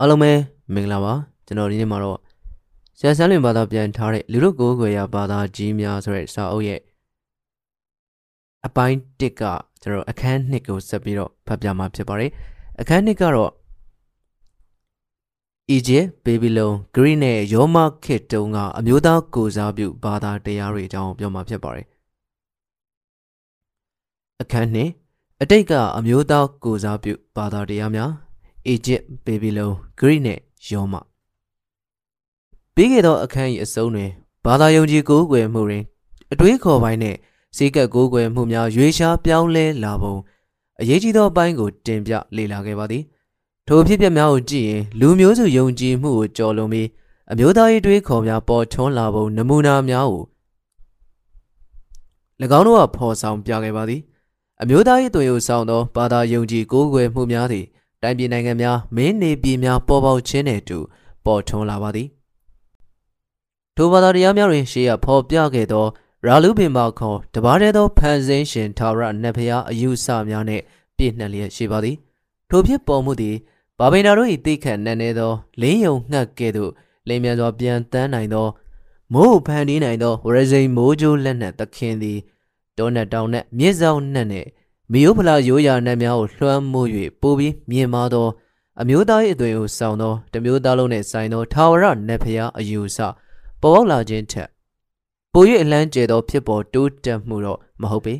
အားလုံးပဲမင်္ဂလာပါကျွန်တော်ဒီနေ့မှာတော့ဆရာဆန်းလွင်ဘာသာပြန်ထားတဲ့လူတို့ကိုယ်ွယ်ရဘာသာကြီးများဆိုတဲ့စာအုပ်ရဲ့အပိုင်း1ကကျွန်တော်အခန်း2ကိုဆက်ပြီးတော့ဖတ်ပြမှာဖြစ်ပါတယ်အခန်း2ကတော့ Egypt, Babylon, Greece နဲ့ရောမခေတ်တုန်းကအမျိုးသားကိုစားပြုဘာသာတရားတွေအကြောင်းပြောမှာဖြစ်ပါတယ်အခန်း2အတိတ်ကအမျိုးသားကိုစားပြုဘာသာတရားများ အီဂျစ်ဘေဘီလုံဂရိနဲ့ယောမပြီးခဲ့သောအခန်း၏အဆုံးတွင်ဘာသာယုံကြည်ကိုးကွယ်မှုတွင်အတွေးခေါ်ပိုင်းနှင့်စိတ်ကပ်ကိုးကွယ်မှုများရွေးရှားပြောင်းလဲလာပုံအရေးကြီးသောအပိုင်းကိုတင်ပြလေ့လာခဲ့ပါသည်ထိုဖြစ်ပျက်များကိုကြည့်ရင်လူမျိုးစုယုံကြည်မှုကိုကြော်လွန်ပြီးအမျိုးသားရေးတွေးခေါ်များပေါ်ထွန်းလာပုံနမူနာများကို၎င်းတို့ကဖော်ဆောင်ပြခဲ့ပါသည်အမျိုးသားရေးသွေးကိုဆောင်သောဘာသာယုံကြည်ကိုးကွယ်မှုများသည် တိုင်းပြည်နိုင်ငံများမင်းနေပြည်များပေါ်ပေါက်ခြင်းနဲ့အတူပေါ်ထွန်းလာပါသည်ထိုဘာသာတရားများတွင်ရှေးရဖော်ပြခဲ့သောရာလူပင်ပါခေါ်တပါးတည်းသောဖန်ဆင်းရှင်ထာဝရနတ်ဖျားအယူဆများနှင့်ပြည့်နှက်လျက်ရှိပါသည်ထိုဖြစ်ပေါ်မှုသည်ဘာဗိနာတို့၏တိခတ်နက်နေသောလင်းယုံငှက်ကဲ့သို့လိမ်မြန်စွာပြန်တန်းနိုင်သောမိုးဖန်တီးနိုင်သောဝရဇိန်မိုးကြိုးလက်နက်သခင်သည်တောနက်တောင်နက်မြစ်ဆောင်နက်နှင့် မီယိုဖလာရိုးရာနတ်များကိုလွှမ်းမိုး၍ပိုပြီးမြင်မာသောအမျိုးသား၏အသွင်ကိုဆောင်သောတမျိုးသားလုံးနှင့်ဆိုင်သောထာဝရနတ်ဖျားအယူဆပေါ်ပေါက်လာခြင်းထက်ပို၍အလန်းကျဲသောဖြစ်ပေါ်တိုးတက်မှုတော့မဟုတ်ပေ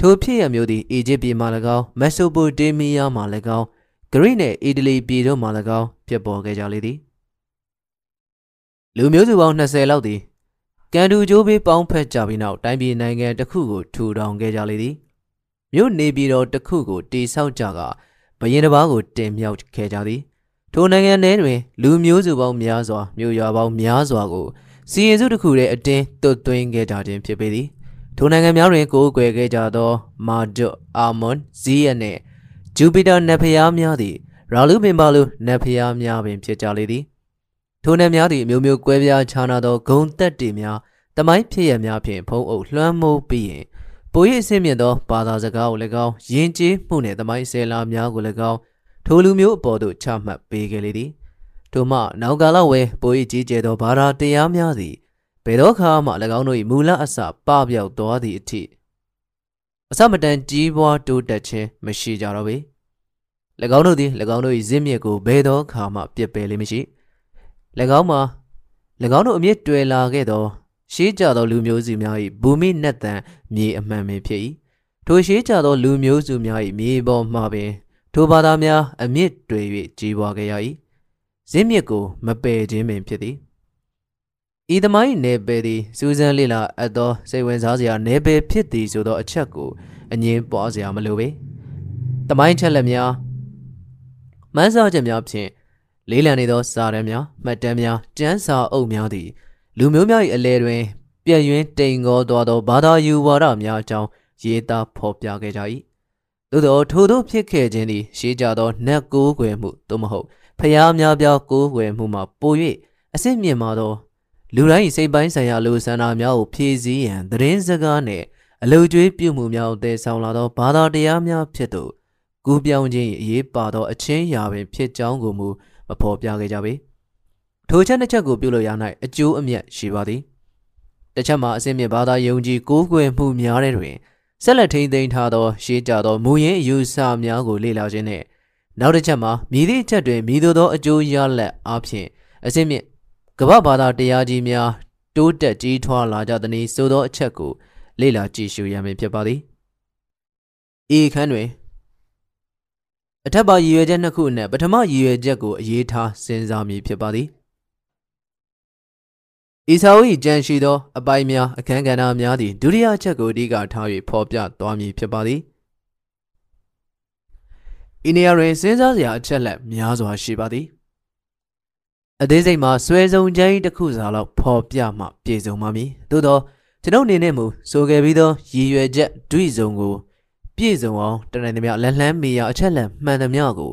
ထိုဖြစ်ရမျိုးသည်အီဂျစ်ပြည်မှ၎င်းမက်ဆိုပိုတေးမီးယားမှ၎င်းဂရိနှင့်အီတလီပြည်တို့မှ၎င်းဖြစ်ပေါ်ခဲ့ကြလေသည်လူမျိုးစုပေါင်း20လောက်သည်ကန်တူကျိုးပေးပေါင်းဖက်ကြပြီးနောက်တိုင်းပြည်နိုင်ငံတစ်ခုကိုထူထောင်ခဲ့ကြလေသည် မြို့နေပြည်တော်တစ်ခုကိုတိဆောက်ကြကဘရင်တစ်ပါးကိုတင်မြှောက်ခဲ့ကြသည်ထိုနိုင်ငံထဲတွင် လူမျိုးစုပေါင်းများစွာမြို့ရွာပေါင်းများစွာကိုစီရင်စုတစ်ခုတည်းအတင်းတွတ်သွင်းခဲ့ကြခြင်းဖြစ်ပေသည်ထိုနိုင်ငံများတွင်ကိုးကွယ်ခဲ့ကြသောမာဒွတ်အာမွန်ဇီးယနှင့်ဂျူပီတာနတ်ဖျားများသည်ရာလူပင်ပါလူနတ်ဖျားများပင်ဖြစ်ကြလေသည်ထိုနတ်များသည်မျိုးမျိုးကွဲပြားခြားနာသောဂုံတက်တွေများတမိုင်းဖြစ်ရများဖြင့်ဖုံးအုပ်လွှမ်းမိုးပြီးရင် ပို၍အဆင့်မြင့်သောဘာသာစကားကိုလည်းကောင်းယဉ်ကျေးမှုနှင့်တမိုင်းဆယ်လာများကိုလည်းကောင်းထိုလူမျိုးအပေါ်သို့ချမှတ်ပေးခဲ့လေသည်ထို့မှနောက်ကာလဝဲပို၏ကြီးကျယ်သောဘာသာတရားများသည်ဘယ်သောအခါမှ၎င်းတို့၏မူလအစပပြောက်သွားသည့်အထိအစမတန်ကြီးပွားတိုးတက်ခြင်းမရှိကြတော့ပေ၎င်းတို့သည်၎င်းတို့၏ဇင်းမြစ်ကိုဘယ်သောအခါမှပြစ်ပယ်လိမ့်မရှိ၎င်းမှာ၎င်းတို့အမြင့်တွယ်လာခဲ့သော ရှေးကြသောလူမျိုးစုများ၏ဘူမိနတ်တန်မြေအမှန်ပင်ဖြစ်၏ထိုရှေးကြသောလူမျိုးစုများ၏မြေပေါ်မှပင်ထိုဘာသာများအမြင့်တွေ၍ကြီးပွားခဲ့ရ၏ဇင်းမြစ်ကိုမပယ်ခြင်းပင်ဖြစ်သည်ဤသမိုင်းနယ်ပယ်သည်စူးစမ်းလေ့လာအပ်သောစိတ်ဝင်စားစရာနယ်ပယ်ဖြစ်သည်ဆိုသောအချက်ကိုအငင်းပွားစရာမလိုပေသမိုင်းချက်လက်များမှန်းဆချက်များဖြင့်လေးလံနေသောစာတမ်းများမှတ်တမ်းများကျမ်းစာအုပ်များသည် လူမျိုးများ၏အလဲတွင် ပြည့်ယွင်းတိမ်ငေါသွားသောဘာသာယူဝါဒများအကြောင်းရေးသားဖော်ပြခဲ့ကြ၏သို့သောထိုတို့ဖြစ်ခဲ့ခြင်းသည်ရှေးကြသောနတ်ကိုးကွယ်မှုသို့မဟုတ်ဖျားများပြားကိုးကွယ်မှုမှာပို၍အစစ်မြင့်မာသောလူတိုင်းစိတ်ပိုင်းဆိုင်ရာလူဆန္ဒများကိုဖြည့်ဆည်းရန်သတင်းစကားနှင့်အလုကျွေးပြုမှုများကိုတည်ဆောင်လာသောဘာသာတရားများဖြစ်သို့ကူးပြောင်းခြင်းအရေးပါသောအချင်းရာပင်ဖြစ်ကြောင်းကိုမူမဖော်ပြခဲ့ကြပေ။ ထိုချက်နှစ်ချက်ကိုပြုလို့ရ၌အကျိုးအမြတ်ရှိပါသည်တစ်ချက်မှာအစင်းမြင့်ဘာသာယုံကြည်ကိုးကွယ်မှုများတဲ့တွင်ဆက်လက်ထိန်းသိမ်းထားသောရှေးကြသောမူရင်းအယူဆများကိုလေ့လာခြင်းနှင့်နောက်တစ်ချက်မှာမြည်သည့်အချက်တွင်မြည်သို့သောအကျိုးရလဒ်အပြင်အစင်းမြင့်ကမ္ဘာဘာသာတရားကြီးများတိုးတက်ကြီးထွားလာကြသည်ဆိုသောအချက်ကိုလေ့လာကြည့်ရှုရမည်ဖြစ်ပါသည်ဤခန်းတွင်အထက်ပါရည်ရွယ်ချက်နှစ်ခုအနက်ပထမရည်ရွယ်ချက်ကိုအရေးထားစဉ်းစားမည်ဖြစ်ပါသည်။ ဤစာအုပ်၏ကြံရှိသောအပိုင်းများအခန်းကဏ္ဍများသည့်ဒုတိယချက်ကိုအဓိကထား၍ဖော်ပြသွားမည်ဖြစ်ပါသည်။ဤနေရာတွင်စဉ်းစားစရာအချက်လက်များစွာရှိပါသည်။အသေးစိတ်မှာဆွဲဆုံးချမ်းတစ်ခုစာလောက်ဖော်ပြမှပြည့်စုံပါမည်။သို့သောကျွန်ုပ်အနေနဲ့မူဆိုခဲ့ပြီးသောရည်ရွယ်ချက်ဒွိစုံကိုပြည့်စုံအောင်တနိုင်သမျှလက်လှမ်းမီရာအချက်လက်မှန်သမျှကို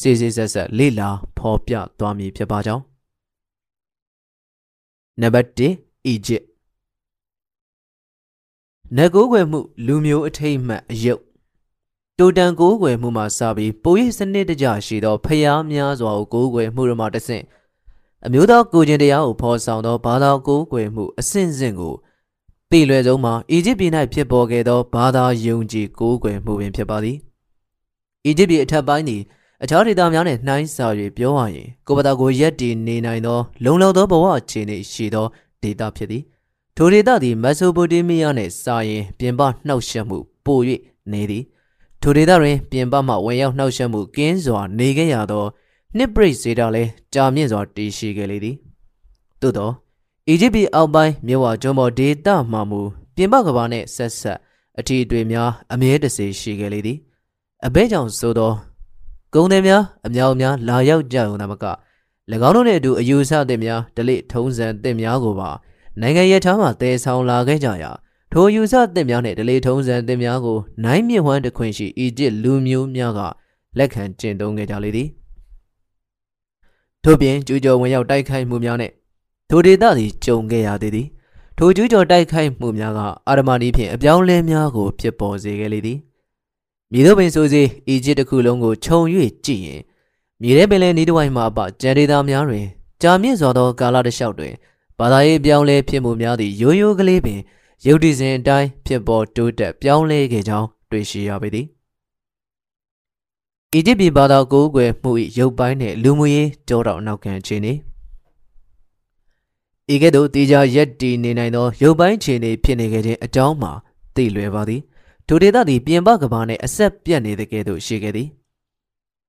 စေစေဆက်ဆက်လေ့လာဖော်ပြသွားမည်ဖြစ်ပါကြောင်း နံပါတ်1 Egypt နဂိုးွယ်မှုလူမျိုးအထိတ်မှတ်အယုတ်တိုတန်ကိုးကွယ်မှုမှစပြီးပိုရိစနစ်တကျရှိသောဖျားများစွာကိုကိုးကွယ်မှုတို့မှတဆင့်အမျိုးသားကိုကျင်တရားကိုဖော်ဆောင်သောဘာသာကိုးကွယ်မှုအစဉ်စဉ်ကိုတည်လွယ်ဆုံးမှာအီဂျစ်ပြည်၌ဖြစ်ပေါ်ခဲ့သောဘာသာယုံကြည်ကိုးကွယ်မှုပင်ဖြစ်ပါသည်အီဂျစ်ပြည်အထက်ပိုင်းသည် အခြားဒေသများနှင့်နှိုင်းစာ၍ပြောရရင်ကိုယ်ပတာကိုရက်တည်နေနိုင်သော လုံလောက်သောဘဝအခြေအနေရှိသောဒေသဖြစ်သည်ထိုဒေသသည်မက်ဆိုပိုတေးမီးယားနှင့်စာရင်ပြင်ပနှောက်ယှက်မှုပို၍နေသည်ထိုဒေသတွင်ပြင်ပမှဝင်ရောက်နှောက်ယှက်မှုကင်းစွာနေခဲ့ရသောနှစ်ပရိတ်စေတာလည်းကြာမြင့်စွာတည်ရှိခဲ့လေသည်သို့သောအီဂျစ်ပြည်အောက်ပိုင်းမြဝကျွန်းပေါ်ဒေသမှမူပြင်ပကဘာနှင့်ဆက်ဆက်အထီးအတွေ့များအမြဲတစေရှိခဲ့လေသည်အဘဲကြောင့်ဆိုသော ဂုံသည်များအမြောက်များလာရောက်ကြုံသာမက၎င်းတို့နှင့်အတူအယူဆသည့်များဒလိထုံးစံသည့်များကိုပါနိုင်ငံရထားမှတည်ဆောင်လာခဲ့ကြရာထိုယူဆသစ်များနှင့်ဒလေထုံးစံသစ်များကိုနိုင်မြင့်ဝမ်းတခွင်ရှိအီဂျစ်လူမျိုးများကလက်ခံကျင့်သုံးခဲ့ကြလေသည်ထို့ပြင်ကျူးကျော်ဝင်ရောက်တိုက်ခိုက်မှုများနှင့်ထိုဒေသသည်ကြုံခဲ့ရသေးသည်ထိုကျူးကျော်တိုက်ခိုက်မှုများကအာရမနီဖြင့်အပြောင်းလဲများကိုဖြစ်ပေါ်စေခဲ့လေသည် မြေတို့ပင်ဆိုစေအီဂျစ်တစ်ခုလုံးကိုခြုံ၍ကြည့်ရင်မြေထဲပင်လယ်နီးတစ်ဝိုက်မှအပကြံဒေသများတွင်ကြာမြင့်စွာသောကာလတစ်လျှောက်တွင်ဘာသာရေးပြောင်းလဲဖြစ်မှုများသည့်ရိုးရိုးကလေးပင်ရုပ်တည်စဉ်အတိုင်းဖြစ်ပေါ်တိုးတက်ပြောင်းလဲခဲ့ကြောင်းတွေ့ရှိရပေသည်အီဂျစ်ပြည်ဘာသာကိုးကွယ်မှု၏ရုပ်ပိုင်းနှင့်လူမှုရေးကြောတော်နောက်ခံအခြေအနေဤကဲ့သို့တေချာရက်တည်နေနိုင်သောရုပ်ပိုင်းခြေအနေဖြစ်နေခဲ့ခြင်းအကြောင်းမှာသိလွယ်ပါသည် ထိုဒေသသည်ပြင်ပကဘာနှင့်အဆက်ပြတ်နေတဲ့ကဲ့သို့ရှိခဲ့သည်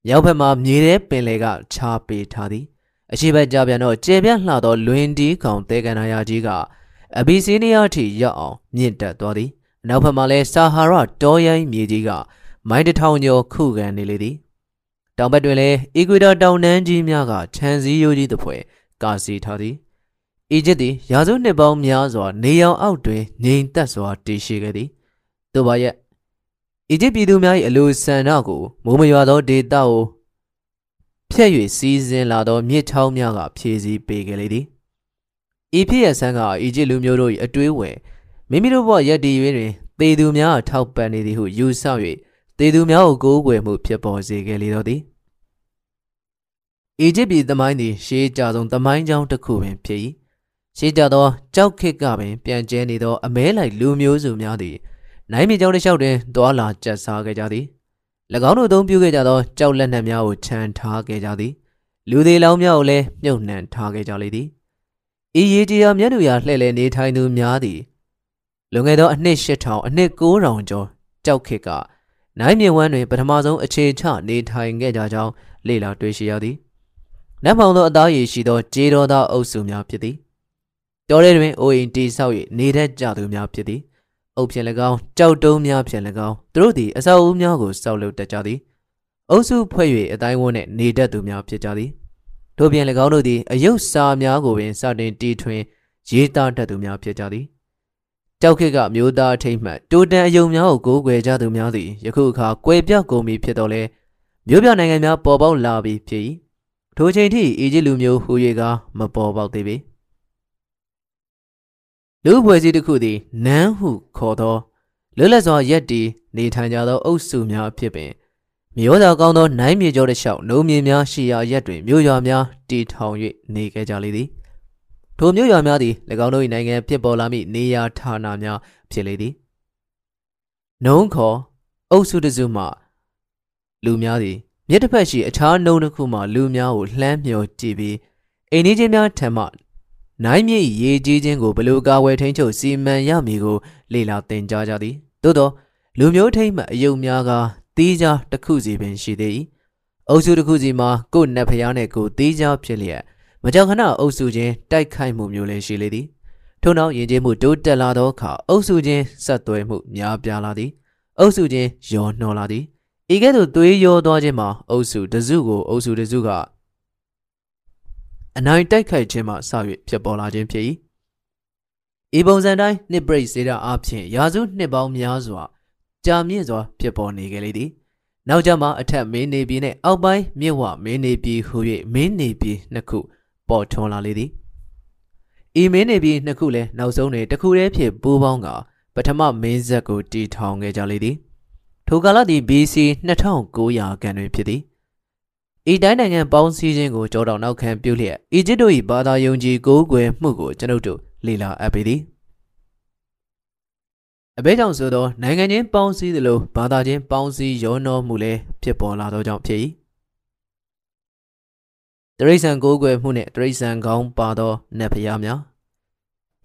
ရောက်ဘက်မှမြေထဲပင်လယ်ကခြားပေးထားသည်အရှိဘက်ကြပြန်တော့ကျေပြန့်လှသောလွင်တီးကောင်တဲကန်နာယာကြီးကအဘီစီးနီးယားထိရောက်အောင်မြင့်တက်သွားသည်အနောက်ဘက်မှာလည်းဆာဟာရတောရိုင်းမြေကြီးကမိုင်းတထောင်ကျော်ခုခံနေလေသည်တောင်ဘက်တွင်လည်းအီကွေတာတောင်တန်းကြီးများကခြံစည်းရိုးကြီးတစ်ဖွဲကာစီထားသည်အီဂျစ်သည်ရာစုနှစ်ပေါင်းများစွာနေရောင်အောက်တွင်ငြိမ်သက်စွာတည်ရှိခဲ့သည် တို့ပါရဲ့အီဂျစ်ပြည်သူများ၏အလိုဆန္ဒကိုမိုးမရွာသောဒေသကိုဖြက်၍စီးစင်းလာသောမြစ်ချောင်းများကဖြည့်ဆည်းပေးခဲ့လေသည်ဤဖြစ်ရဆန်းကအီဂျစ်လူမျိုးတို့၏အတွေးဝင်မိမိတို့ဘဝရက်တည်၍တွင်သေသူများထောက်ပံ့နေသည်ဟုယူဆ၍သေသူများကိုကိုးကွယ်မှုဖြစ်ပေါ်စေခဲ့လေတော့သည်အီဂျစ်ပြည်သမိုင်းသည်ရှေးကြဆုံးသမိုင်းကြောင်းတစ်ခုပင်ဖြစ်၏ရှေးကြသောကြောက်ခစ်ကပင်ပြန်ကျဲနေသောအမဲလိုက်လူမျိုးစုများသည် နိုင်မြေကျောင်းတစ်လျှောက်တွင်တွာလာကျက်စားခဲ့ကြသည်၎င်းတို့သုံးပြုခဲ့ကြသောကြောက်လက်နက်များကိုခြံထားခဲ့ကြသည်လူသေးလောင်းများကိုလည်းမြုပ်နှံထားခဲ့ကြလေသည်ဤရေကြီးရာမြတ်သူရာလှည့်လည်နေထိုင်သူများသည်လွန်ခဲ့သောအနှစ်8000အနှစ်9000ကျော်ကြောက်ခေတ်ကနိုင်မြေဝမ်းတွင်ပထမဆုံးအခြေချနေထိုင်ခဲ့ကြကြောင်းလေ့လာတွေ့ရှိရသည်နတ်မောင်သောအသားရည်ရှိသောဂျေတော်သားအုပ်စုများဖြစ်သည်တောထဲတွင်အိုအိမ်တီဆောက်၍နေတတ်ကြသူများဖြစ်သည် အုပ်ဖြင့်၎င်းကြောက်တုံးများဖြင့်၎င်းသူတို့သည်အဆောက်အဦများကိုစောက်လုပ်တတ်ကြသည်အုပ်စုဖွဲ့၍အတိုင်းဝန်းနှင့်နေတတ်သူများဖြစ်ကြသည်ထို့ပြင်၎င်းတို့သည်အယုတ်စာများကိုပင်စတင်တီထွင်ရေးသားတတ်သူများဖြစ်ကြသည်ကြောက်ခက်ကမျိုးသားအထိတ်မှတ်တိုတန်အယုံများကိုကိုးကွယ်ကြသူများသည်ယခုအခါကွယ်ပြောက်ကုန်ပြီဖြစ်တော်လဲမြို့ပြနိုင်ငံများပေါ်ပေါက်လာပြီဖြစ်၏ထိုချိန်ထိအီဂျစ်လူမျိုးဟူ၍ကမပေါ်ပေါက်သေးပေ လူဖွဲ့စည်းတစ်ခုသည်နန်းဟုခေါ်သောလွတ်လပ်စွာရက်တီနေထိုင်ကြသောအုပ်စုများဖြစ်ပင်မြို့သာကောင်းသောနိုင်မြေကျော်တစ်လျှောက်နှုံမြေများရှိရာရက်တွင်မြို့ရွာများတည်ထောင်၍နေခဲ့ကြလေသည်ထိုမြို့ရွာများသည်၎င်းတို့၏နိုင်ငံဖြစ်ပေါ်လာမည့်နေရာဌာနများဖြစ်လေသည်နှုံးခေါ်အုပ်စုတစုမှလူများသည်မြစ်တစ်ဖက်ရှိအခြားနှုံးတစ်ခုမှလူများကိုလှမ်းမြော်ကြည့်ပြီးအိမ်ကြီးချင်းများထံမှ နိုင်မြေရေကြီးခြင်းကိုဘလို့ကာဝယ်ထိန်ချုပ်စီမံရမည်ကိုလေ့လာသင်ကြားကြသည်သို့သောလူမျိုးထိတ်မှအယုံများကတီးကြားတစ်ခုစီပင်ရှိသေး၏အုပ်စုတစ်ခုစီမှာကိုယ်နတ်ဖျားနဲ့ကိုတီးကြားဖြစ်လျက်မကြောက်ခဏအုပ်စုချင်းတိုက်ခိုက်မှုမျိုးလည်းရှိလေသည်ထို့နောက်ယဉ်ကျေးမှုတိုးတက်လာသောအခါအုပ်စုချင်းဆက်သွဲမှုများပြားလာသည်အုပ်စုချင်းယောနှောလာသည်ဤကဲ့သို့သွေးရောသွားခြင်းမှာအုပ်စုတစုကိုအုပ်စုတစုက အနိုင်တိုက်ခိုက်ခြင်းမှစ၍ဖြစ်ပေါ်လာခြင်းဖြစ်၏ဤပုံစံတိုင်းနှစ်ပရိတ်စေတာအဖြစ်ရာစုနှစ်ပေါင်းများစွာကြာမြင့်စွာဖြစ်ပေါ်နေကြလေသည်နောက်ကြမှာအထက်မင်းနေပြည်နှင့်အောက်ပိုင်းမြင့်ဝမင်းနေပြည်ဟူ၍မင်းနေပြည်နှစ်ခုပေါ်ထွန်းလာလေသည်ဤမင်းနေပြည်နှစ်ခုလည်းနောက်ဆုံးတွင်တစ်ခုတည်းဖြစ်ပူးပေါင်းကပထမမင်းဆက်ကိုတီထောင်ခဲ့ကြလေသည်ထိုကာလသည် BC 2900ခန့်တွင်ဖြစ်သည် ဤတိုင်းနိုင်ငံပေါင်းစည်းခြင်းကိုကြောတော်နောက်ခံပြုလျက်အီဂျစ်တို့၏ဘာသာယုံကြည်ကိုးကွယ်မှုကိုကျွန်ုပ်တို့လေ့လာအပ်ပေသည်အဘဲကြောင့်ဆိုသောနိုင်ငံချင်းပေါင်းစည်းသလိုဘာသာချင်းပေါင်းစည်းရောနှောမှုလည်းဖြစ်ပေါ်လာသောကြောင့်ဖြစ်၏တရိษံကိုးကွယ်မှုနှင့်တရိษံကောင်းပါသောနတ်ဖျားများ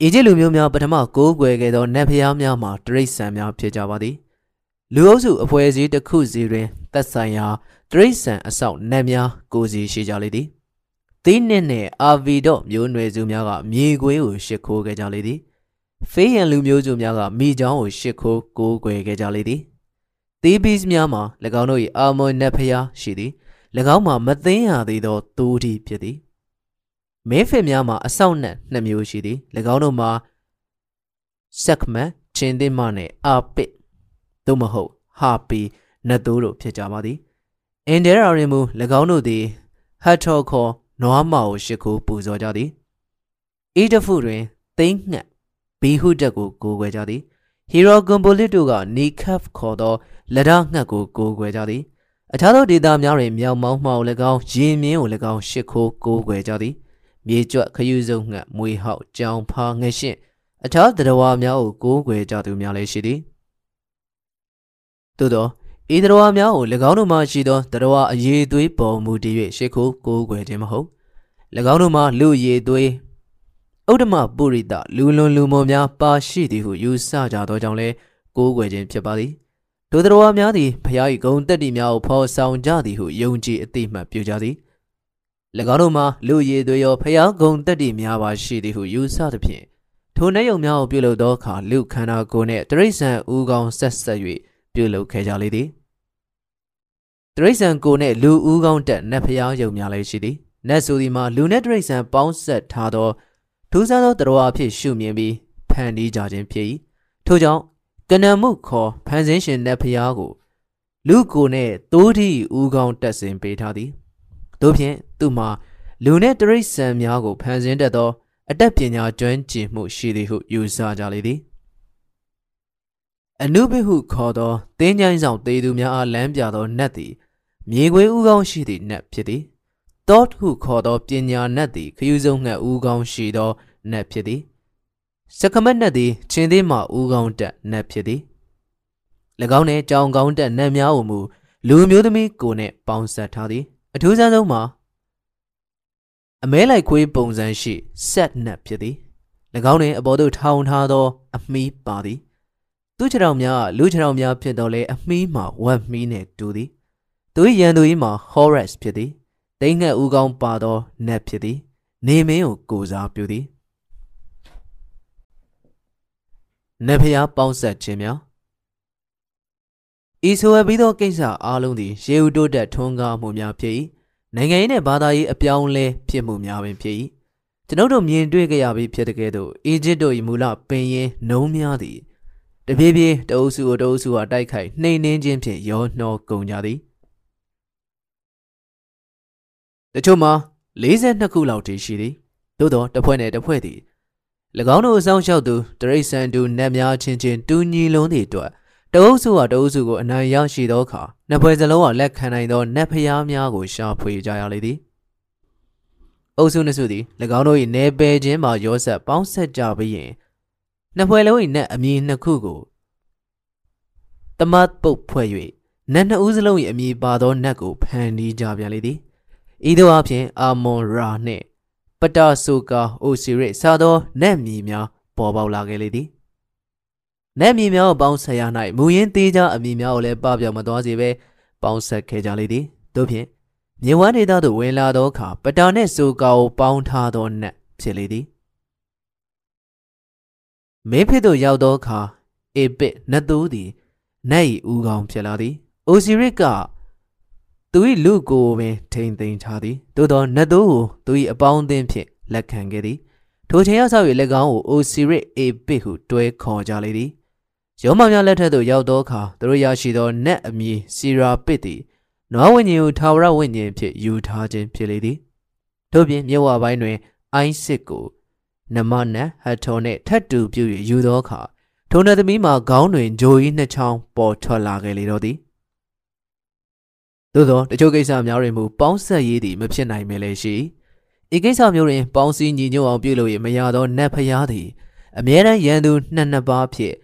အီဂျစ်လူမျိုးများပထမကိုးကွယ်ခဲ့သောနတ်ဖျားများမှာတရိษံများဖြစ်ကြပါသည်လူအုပ်စုအဖွဲ့အစည်းတစ်ခုစီတွင်သက်ဆိုင်ရာ တရိษံအဆောက်နတ်များကိုစီရှိကြလေသည်သီးနှင့်နှင့်အာဗီတော့မျိုးနွယ်စုများကမြေခွေးကိုရှ िख ိုးခဲ့ကြလေသည်ဖေးရန်လူမျိုးစုများကမိချောင်းကိုရှ िख ိုးကိုးကွယ်ခဲ့ကြလေသည်သီးပီးများမှာ၎င်းတို့၏အာမွန်နတ်ဖျားရှိသည်၎င်းမှာမသိမ်းရသေးသောသိုးတီဖြစ်သည်မဲဖစ်များမှာအဆောက်နတ်နှစ်မျိုးရှိသည်၎င်းတို့မှာဆက်မန်ချင်းသိမနှင့်အာပစ်သို့မဟုတ်ဟာပီနတ်သိုးတို့ဖြစ်ကြပါသည် အင်ဒဲရာရင်မူ၎င်းတို့သည်ဟတ်ထော်ခေါ်နွားမာကိုရှ िख ိုးပူဇော်ကြသည်အီဒဖုတွင်သိန်းငှက်ဘီဟုတက်ကိုကိုးကွယ်ကြသည်ဟီရိုဂွန်ဘိုလစ်တို့ကနီခတ်ခေါ်သောလက်ဒငှက်ကိုကိုးကွယ်ကြသည်အခြားသောဒေသများတွင်မြောက်မောင်းမှောက်၎င်းရင်မြင်းကို၎င်းရှ िख ိုးကိုးကွယ်ကြသည်မြေကြွခယူစုံငှက်မွေဟောက်ကြောင်ဖာငရှင့်အခြားတရဝါများကိုကိုးကွယ်ကြသူများလည်းရှိသည်သို့သော ဤတရဝါများကို၎င်းတို့မှရှိသောတရဝါအရေးသွေးပေါ်မူတည်၍ရှ िख ိုးကိုးကွယ်ခြင်းမဟုတ်၎င်းတို့မှလူရည်သွေးဥဒ္ဓမပုရိသလူလွန်လူမုံများပါရှိသည်ဟုယူဆကြသောကြောင့်လည်းကိုးကွယ်ခြင်းဖြစ်ပါသည်ဒုသရဝါများသည်ဖျား၏ဂုံတက်တီများကိုဖော်ဆောင်ကြသည်ဟုယုံကြည်အသိမှတ်ပြုကြသည်၎င်းတို့မှာလူရည်သွေးရောဖျားဂုံတက်တီများပါရှိသည်ဟုယူဆသဖြင့်ထိုနှဲယုံများကိုပြုလုပ်သောအခါလူခန္ဓာကိုယ်နှင့်တရိษံဥကောင်းဆက်ဆက်၍ပြုလုပ်ခဲ့ကြလေသည် တရိษံကိုယ်နှင့်လူဥကောင်းတက်နတ်ဖျားယုံများလည်းရှိသည်နတ်ဆိုသည်မှာလူနှင့်တရိษံပေါင်းဆက်ထားသောထူးဆန်းသောတတော်အဖြစ်ရှုမြင်ပြီးဖန်တီးကြခြင်းဖြစ်၏ထို့ကြောင့်ကနမှုခေါ်ဖန်ဆင်းရှင်နတ်ဖျားကိုလူကိုနှင့်သိုးထီဥကောင်းတက်ဆင်ပေးထားသည်တို့ဖြင့်သူမှာလူနှင့်တရိษံများကိုဖန်ဆင်းတတ်သောအတတ်ပညာကျွမ်းကျင်မှုရှိသည်ဟုယူဆကြလေသည်အနုဘိဟုခေါ်သောတင်းချိုင်းဆောင်တေသူများအားလမ်းပြသောနတ်သည် မြေခွေဥကောင်းရှိသည့်နတ်ဖြစ်သည်တောဟုခေါ်သောပညာနတ်သည်ခယူးဆုံးငှက်ဥကောင်းရှိသောနတ်ဖြစ်သည်စကမတ်နတ်သည်ချင်းသေးမှဥကောင်းတက်နတ်ဖြစ်သည်၎င်းနှင့်ကြောင်ကောင်းတက်နတ်များကိုမူလူမျိုးသမီးကိုနှင့်ပေါင်းဆက်ထားသည် အထူးဆန်းဆုံးမှာအမဲလိုက်ခွေးပုံစံရှိဆက်နတ်ဖြစ်သည်၎င်းနှင့်အပေါ်သို့ထောင်ထားသော အမီးပါသည်သူခြေထောင်များလူခြေထောင်များဖြစ်တော်လဲအမီးမှာဝက်မီးနှင့်တူသည် သူ၏ရန်သူ၏မှာ Horus ဖြစ်သည်တိမ်ငှက်ဦးကောင်းပါသောနတ်ဖြစ်သည် နေမင်းကိုကိုစားပြုသည်နတ်ဖျားပေါင်းဆက်ခြင်းများဤဆိုအပ်ပြီးသောကိစ္စအားလုံးသည်ရေဦးတိုးတက်ထွန်းကားမှုများဖြစ်၏နိုင်ငံရေးနှင့်ဘာသာရေးအပြောင်းလဲဖြစ်မှုများပင်ဖြစ်၏ကျွန်ုပ်တို့မြင်တွေ့ကြရပြီးဖြစ်တဲ့ကဲ့သို့အီဂျစ်တို့၏မူလပင်ရင်နှုံးများသည်တပြေးပြေးတအုပ်စုကိုတအုပ်စုကတိုက်ခိုက်နှိမ်နှင်းခြင်းဖြင့်ရောနှောကုန်ကြသည် တချို့မှာ42ခုလောက်တည်ရှိသည်သို့သောတစ်ဖွဲ့နဲ့တစ်ဖွဲ့သည်၎င်းတို့အဆောင်လျှောက်သူတရိษံတူနတ်များချင်းချင်းတူညီလုံးသည့်အတွက်တအုပ်စုဟာတအုပ်စုကိုအနိုင်ရရှိသောအခါနှစ်ဖွဲ့စလုံးဟာလက်ခံနိုင်သောနတ်ဖျားများကိုရှာဖွေကြရလေသည်အုပ်စုနှစ်စုသည်၎င်းတို့၏내ပယ်ခြင်းမှာရောဆက်ပေါင်းဆက်ကြပြီးရင်နှစ်ဖွဲ့လုံး၏နတ်အမည်နှစ်ခုကိုတမတ်ပုတ်ဖွဲ့၍နတ်နှစ်ဦးစလုံး၏အမည်ပါသောနတ်ကိုဖန်တီးကြပြန်လေသည် ဤသို့အဖြစ်အာမွန်ရာနှင့်ပတာဆိုကာအိုစီရစ်စသောနတ်မည်များပေါ်ပေါက်လာခဲ့လေသည်နတ်မည်များကိုပေါင်းဆက်ရ၌မူရင်းသေးကြအမည်များကိုလည်းပပြောင်မသွားစေဘဲပေါင်းဆက်ခဲ့ကြလေသည်တို့ဖြင့်မြေဝမ်းဒေသသို့ဝင်လာသောအခါပတာနှင့်ဆိုကာကိုပေါင်းထားသောနတ်ဖြစ်လေသည်မင်းဖြစ်သို့ရောက်သောအခါအေပစ်နတ်သူသည်နတ်၏ဦးခေါင်းဖြစ်လာသည်အိုစီရစ်က သူ၏လူကိုပင်ထိန်သိမ်းထားသည်သို့သောနတ်သူကိုသူ၏အပေါင်းအသင်းဖြင့်လက်ခံခဲ့သည်ထိုချိန်အဆောက်၍လက်ကောင်းကိုအိုစီရစ်အေပစ်ဟုတွဲခေါ်ကြလေသည်ရောမများလက်ထက်သို့ရောက်သောအခါသူတို့ရရှိသောနတ်အမည်စီရာပစ်သည်နွားဝိညာဉ်ကိုထာဝရဝိညာဉ်ဖြင့်ယူထားခြင်းဖြစ်လေသည်ထို့ပြင်မြဝပိုင်းတွင်အိုင်းစစ်ကိုနမနတ်ဟတ်ထော်နှင့်ထတ်တူပြု၍ယူသောအခါထိုနတ်သမီးမှာခေါင်းတွင်ဂျိုကြီးနှစ်ချောင်းပေါ်ထွက်လာခဲ့လေတော့သည် သို့သောတချို့ကိစ္စများတွင်မူပေါင်းဆက်ရေးသည်မဖြစ်နိုင်ပဲလေရှိဤကိစ္စမျိုးတွင်ပေါင်းစည်းညီညွတ်အောင်ပြုလုပ်၍မရသောနတ်ဖျားသည်အမြဲတမ်းရန်သူနှစ်နှစ်ပါးဖြင့်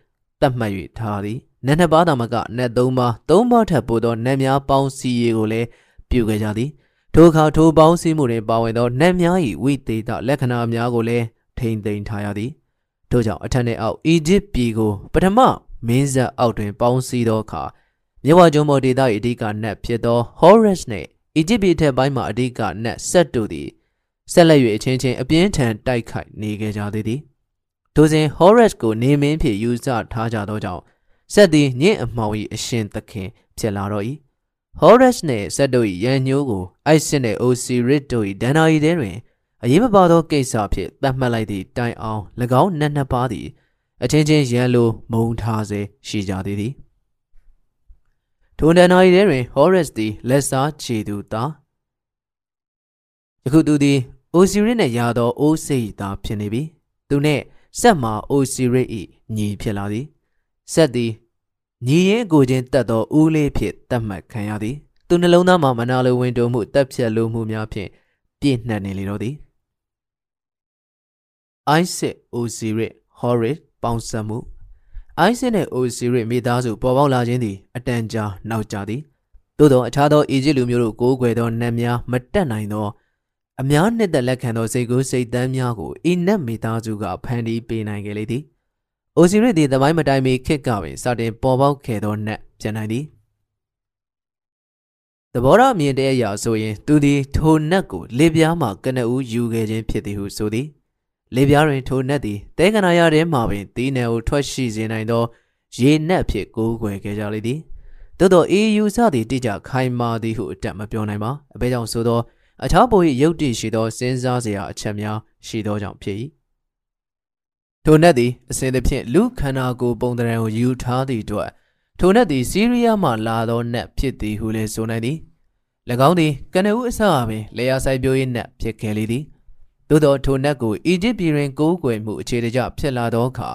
တတ်မှတ်၍ထားသည်နတ်နှစ်ပါးသာမကနတ်သုံးပါးသုံးပါးထပ်ပို့သောနတ်များပေါင်းစည်းရေးကိုလည်းပြုခဲ့ကြသည်ထိုအခါထိုပေါင်းစည်းမှုတွင်ပါဝင်သောနတ်များ၏ဝိသေသလက္ခဏာများကိုလည်းထိမ့်သိမ်းထားရသည်ထို့ကြောင့်အထက်နှင့်အောက်အီဂျစ်ပြည်ကိုပထမမင်းဆက်အောက်တွင်ပေါင်းစည်းသောအခါ မြဝကျုံမော်ဒေသ၏အဓိကနတ်ဖြစ်သော Horus နှင့်အီဂျစ်ပြည်ထက်ပိုင်းမှအဓိကနတ်ဆက်တို့သည်ဆက်လက်၍အချင်းချင်းအပြင်းထန်တိုက်ခိုက်နေကြကြသေးသည်ထိုစဉ် Horus ကိုနေမင်းဖြင့်ယူဆထားကြသောကြောင့်ဆက်သည်ညင့်အမှောင်၏အရှင်သခင်ဖြစ်လာတော့၏ဟောရက်နှင့်ဆက်တို့၏ရန်ညိုးကိုအိုက်စစ်နှင့်အိုစီရစ်တို့၏ဒန်နာရီထဲတွင်အရေးမပါသောကိစ္စဖြင့်သတ်မှတ်လိုက်သည့်တိုင်အောင်၎င်းနတ်နှစ်ပါးသည်အချင်းချင်းရန်လိုမုံထားစေရှိကြသေးသည် ထိုဒန်နာရီထဲတွင်ဟောရက်သည်လက်စားခြေသူသားယခုသူသည်အိုစီရစ်နှင့်ရသောအိုးစိတ်သားဖြစ်နေပြီသူနှင့်ဆက်မှာအိုစီရစ်၏ညီဖြစ်လာသည်ဆက်သည်ညီရင်ကိုချင်းတက်သောဦးလေးဖြင့်တတ်မှတ်ခံရသည်သူနှလုံးသားမှာမနာလိုဝင်တိုးမှုတက်ဖြတ်လိုမှုများဖြင့်ပြည့်နှံ့နေလေတော့သည်အိုက်စစ်အိုစီရစ်ဟော်ရစ်ပေါင်းစပ်မှု အိုက်စစ်နှင့်အိုစီရစ်မိသားစုပေါ်ပေါက်လာခြင်းသည်အတန်ကြာနောက်ကျသည်သို့သောအခြားသောအီဂျစ်လူမျိုးတို့ကိုးကွယ်သောနတ်များမတက်နိုင်သောအများနှစ်သက်လက်ခံသောစိတ်ကူးစိတ်တမ်းများကိုဤနတ်မိသားစုကဖန်တီးပေးနိုင်ခဲ့လေသည်။အိုစီရစ်သည်သမိုင်းမတိုင်မီခစ်ကပင်စတင်ပေါ်ပေါက်ခဲ့သောနတ်ပြန်နိုင်သည်။သဘောရအမြင်တဲ့အရာဆိုရင် သူသည်ထိုနတ်ကိုလေပြားမှကနဦးယူခဲ့ခြင်းဖြစ်သည်ဟုဆိုသည်။ လေပြားတွင်ထိုနတ်သည်တဲကနာရထဲမှပင်တီးနယ်ကိုထွက်ရှိစေနိုင်သောရေနတ်ဖြစ်ကိုးကွယ်ခဲ့ကြလေသည်။သို့သော EU စသည်တိကျခိုင်မာသည်ဟုအတက်မပြောနိုင်ပါ။အဘဲကြောင့်ဆိုသောအခြားပို၏ရုပ်တည်ရှိသောစဉ်းစားစရာအချက်များရှိသောကြောင့်ဖြစ်၏ထိုနတ်သည်အစဉ်သဖြင့်လူခန္ဓာကိုယ်ပုံသဏ္ဍာန်ကိုယူထားသည့်အတွက်ထိုနတ်သည်စီးရီးယားမှလာသောနတ်ဖြစ်သည်ဟုလည်းဆိုနိုင်သည်၎င်းသည်ကနဦးအစအပင်လေယာဆိုင်ပြိုး၏နတ်ဖြစ်ခဲ့လေသည် သို့သောထိုနတ်ကိုအီဂျစ်ပြည်တွင်ကိုးကွယ်မှုအခြေတကျဖြစ်လာသောအခါ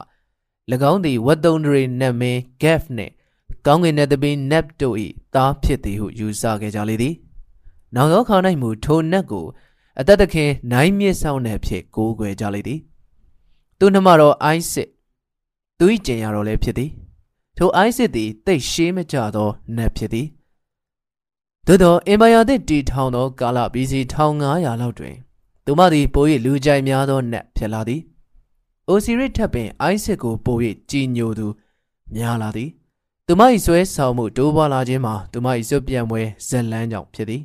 ၎င်းသည်ဝတ်သုံးတွေနတ်မင်း Gaf နှင့်ကောင်းကင်နတ်သမီး Nap တို့၏သားဖြစ်သည်ဟုယူဆခဲ့ကြလေသည်နောက်သောခါ၌မူထိုနတ်ကိုအသက်သခင်နိုင်မြင့်ဆောင်တဲ့ဖြစ်ကိုးကွယ်ကြလေသည်သူနှမတော်အိုက်စစ်သူ၏ကျင်ရတော်လည်းဖြစ်သည်ထိုအိုက်စစ်သည်တိတ်ရှေးမကြသောနတ်ဖြစ်သည်သို့သောအင်ပါယာသစ်တီထောင်သောကာလ BC 1500လောက်တွင် သူမသည်ပို၍လူကြိုက်များသောနတ်ဖြစ်လာသည်အိုစီရစ်ထပ်ပင်အိုက်စစ်ကိုပို၍ကြီးညိုသူများလာသည်သူမ၏ဆွဲဆောင်မှုတိုးပွားလာခြင်းမှာသူမ၏စွပြန့်ပွဲဇက်လန်းကြောင့်ဖြစ်သည်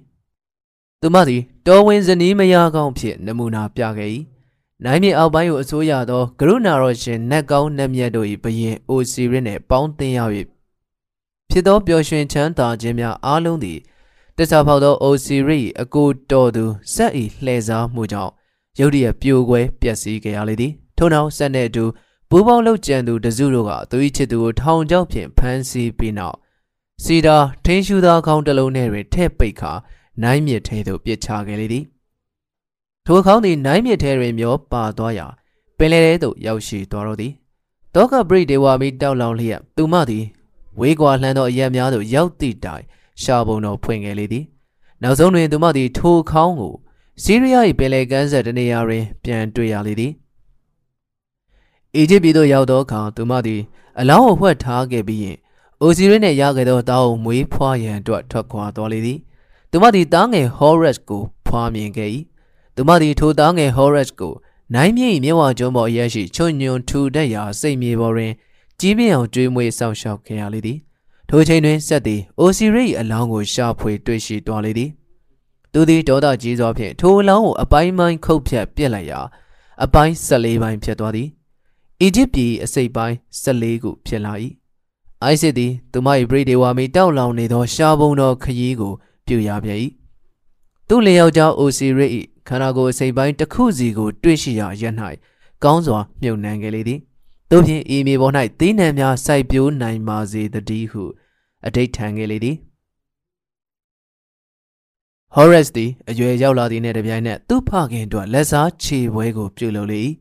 သူမသည်တော်ဝင်ဇနီးမယားကောင်းဖြစ်နမူနာပြခဲ့၏နိုင်မြေအောက်ပိုင်းကိုအစိုးရသောကရုဏာတော်ရှင်နတ်ကောင်းနတ်မြတ်တို့၏ဘရင်အိုစီရစ်နှင့်ပေါင်းသင်းရ၍ဖြစ်သောပျော်ရွှင်ချမ်းသာခြင်းများအားလုံးသည် တစ္ဆာဖောက်သောအိုစီရစ်အကိုတော်သူစက်၏လှည့်စားမှုကြောင့်ရုတ်တရက်ပြိုကွဲပျက်စီးခဲ့ရလေသည်ထို့နောက်ဆက်နှင့်အတူပူပေါင်းလောက်ကြံသူတစုတို့ကသူ၏ချစ်သူကိုထောင်ချောက်ဖြင့်ဖမ်းဆီးပြီးနောက်စီတာထင်းရှူသောခေါင်းတစ်လုံးထဲတွင်ထည့်ပိတ်ခါနိုင်မြစ်ထဲသို့ပစ်ချခဲ့လေသည်ထိုအခေါင်းသည်နိုင်မြစ်ထဲတွင်မျောပါသွားရာပင်လယ်ထဲသို့ရောက်ရှိသွားတော့သည်တောကပရိဒေဝါမီတောက်လောင်လျက်သူမသည်ဝေးကွာလှမ်းသောအရက်များသို့ရောက်သည့်တိုင် ရှာပုံတော်ဖွင့်ခဲ့လေသည်နောက်ဆုံးတွင်သူမသည်ထိုခေါင်းကိုစီးရီးယား၏ပင်လယ်ကမ်းဆက်တနေရာတွင် ပြန်တွေ့ရလေသည်အီဂျစ်ပြည်သို့ရောက်သောအခါသူမသည်အလောင်းကိုဝှက်ထားခဲ့ပြီးရင်အိုစီရီနှင့်ရခဲ့သောတောင်းကိုမွေးဖွားရန်အတွက်ထွက်ခွာသွားလေသည်သူမသည်တားငယ်ဟောရက်ကိုဖွားမြင်ခဲ့၏သူမသည်ထိုတားငယ်ဟောရက်ကိုနိုင်မြေမြဝကျွန်းပေါ်အရရှိချွညွန်ထူတဲ့ရာစိတ်မြေပေါ်တွင်ကြီးပြင်းအောင်ကျွေးမွေးဆောင်ရှောက်ခဲ့ရလေသည် ထိုချိန်တွင်ဆက်သည်အိုစီရိအလောင်းကိုရှာဖွေတွေ့ရှိသွားလေသည်သူသည်ဒေါသကြီးစွာဖြင့်ထိုအလောင်းကိုအပိုင်းပိုင်းခုတ်ဖြတ်ပြစ်လိုက်ရာအပိုင်း14ပိုင်းဖြစ်သွားသည်အီဂျစ်ပြည်အစိပ်ပိုင်း14ခုဖြစ်လာ၏အိုက်စစ်သည်သူမ၏ဗြိဒေဝါမီတောက်လောင်နေသောရှားပုံတော်ခရီးကိုပြုရပြန်၏သူ့လျောက်ကြောင်းအိုစီရစ်၏ခန္ဓာကိုယ်အစိပ်ပိုင်းတစ်ခုစီကို တွေ့ရှိရာရက်၌ကောင်းစွာမြုပ်နှံခဲ့လေသည် တို့ဖြင့်ဤမြေပေါ်၌သီးနှံများစိုက်ပျိုးနိုင်ပါစေတည်းဟုအတိတ်ထံခဲ့လေသည်ဟောရက်စ်သည်အရွယ်ရောက်လာသည့်နှင့်တပြိုင်နက်သူ့ဖခင်တို့လက်စားခြေပွဲကိုပြုလုပ်လေ၏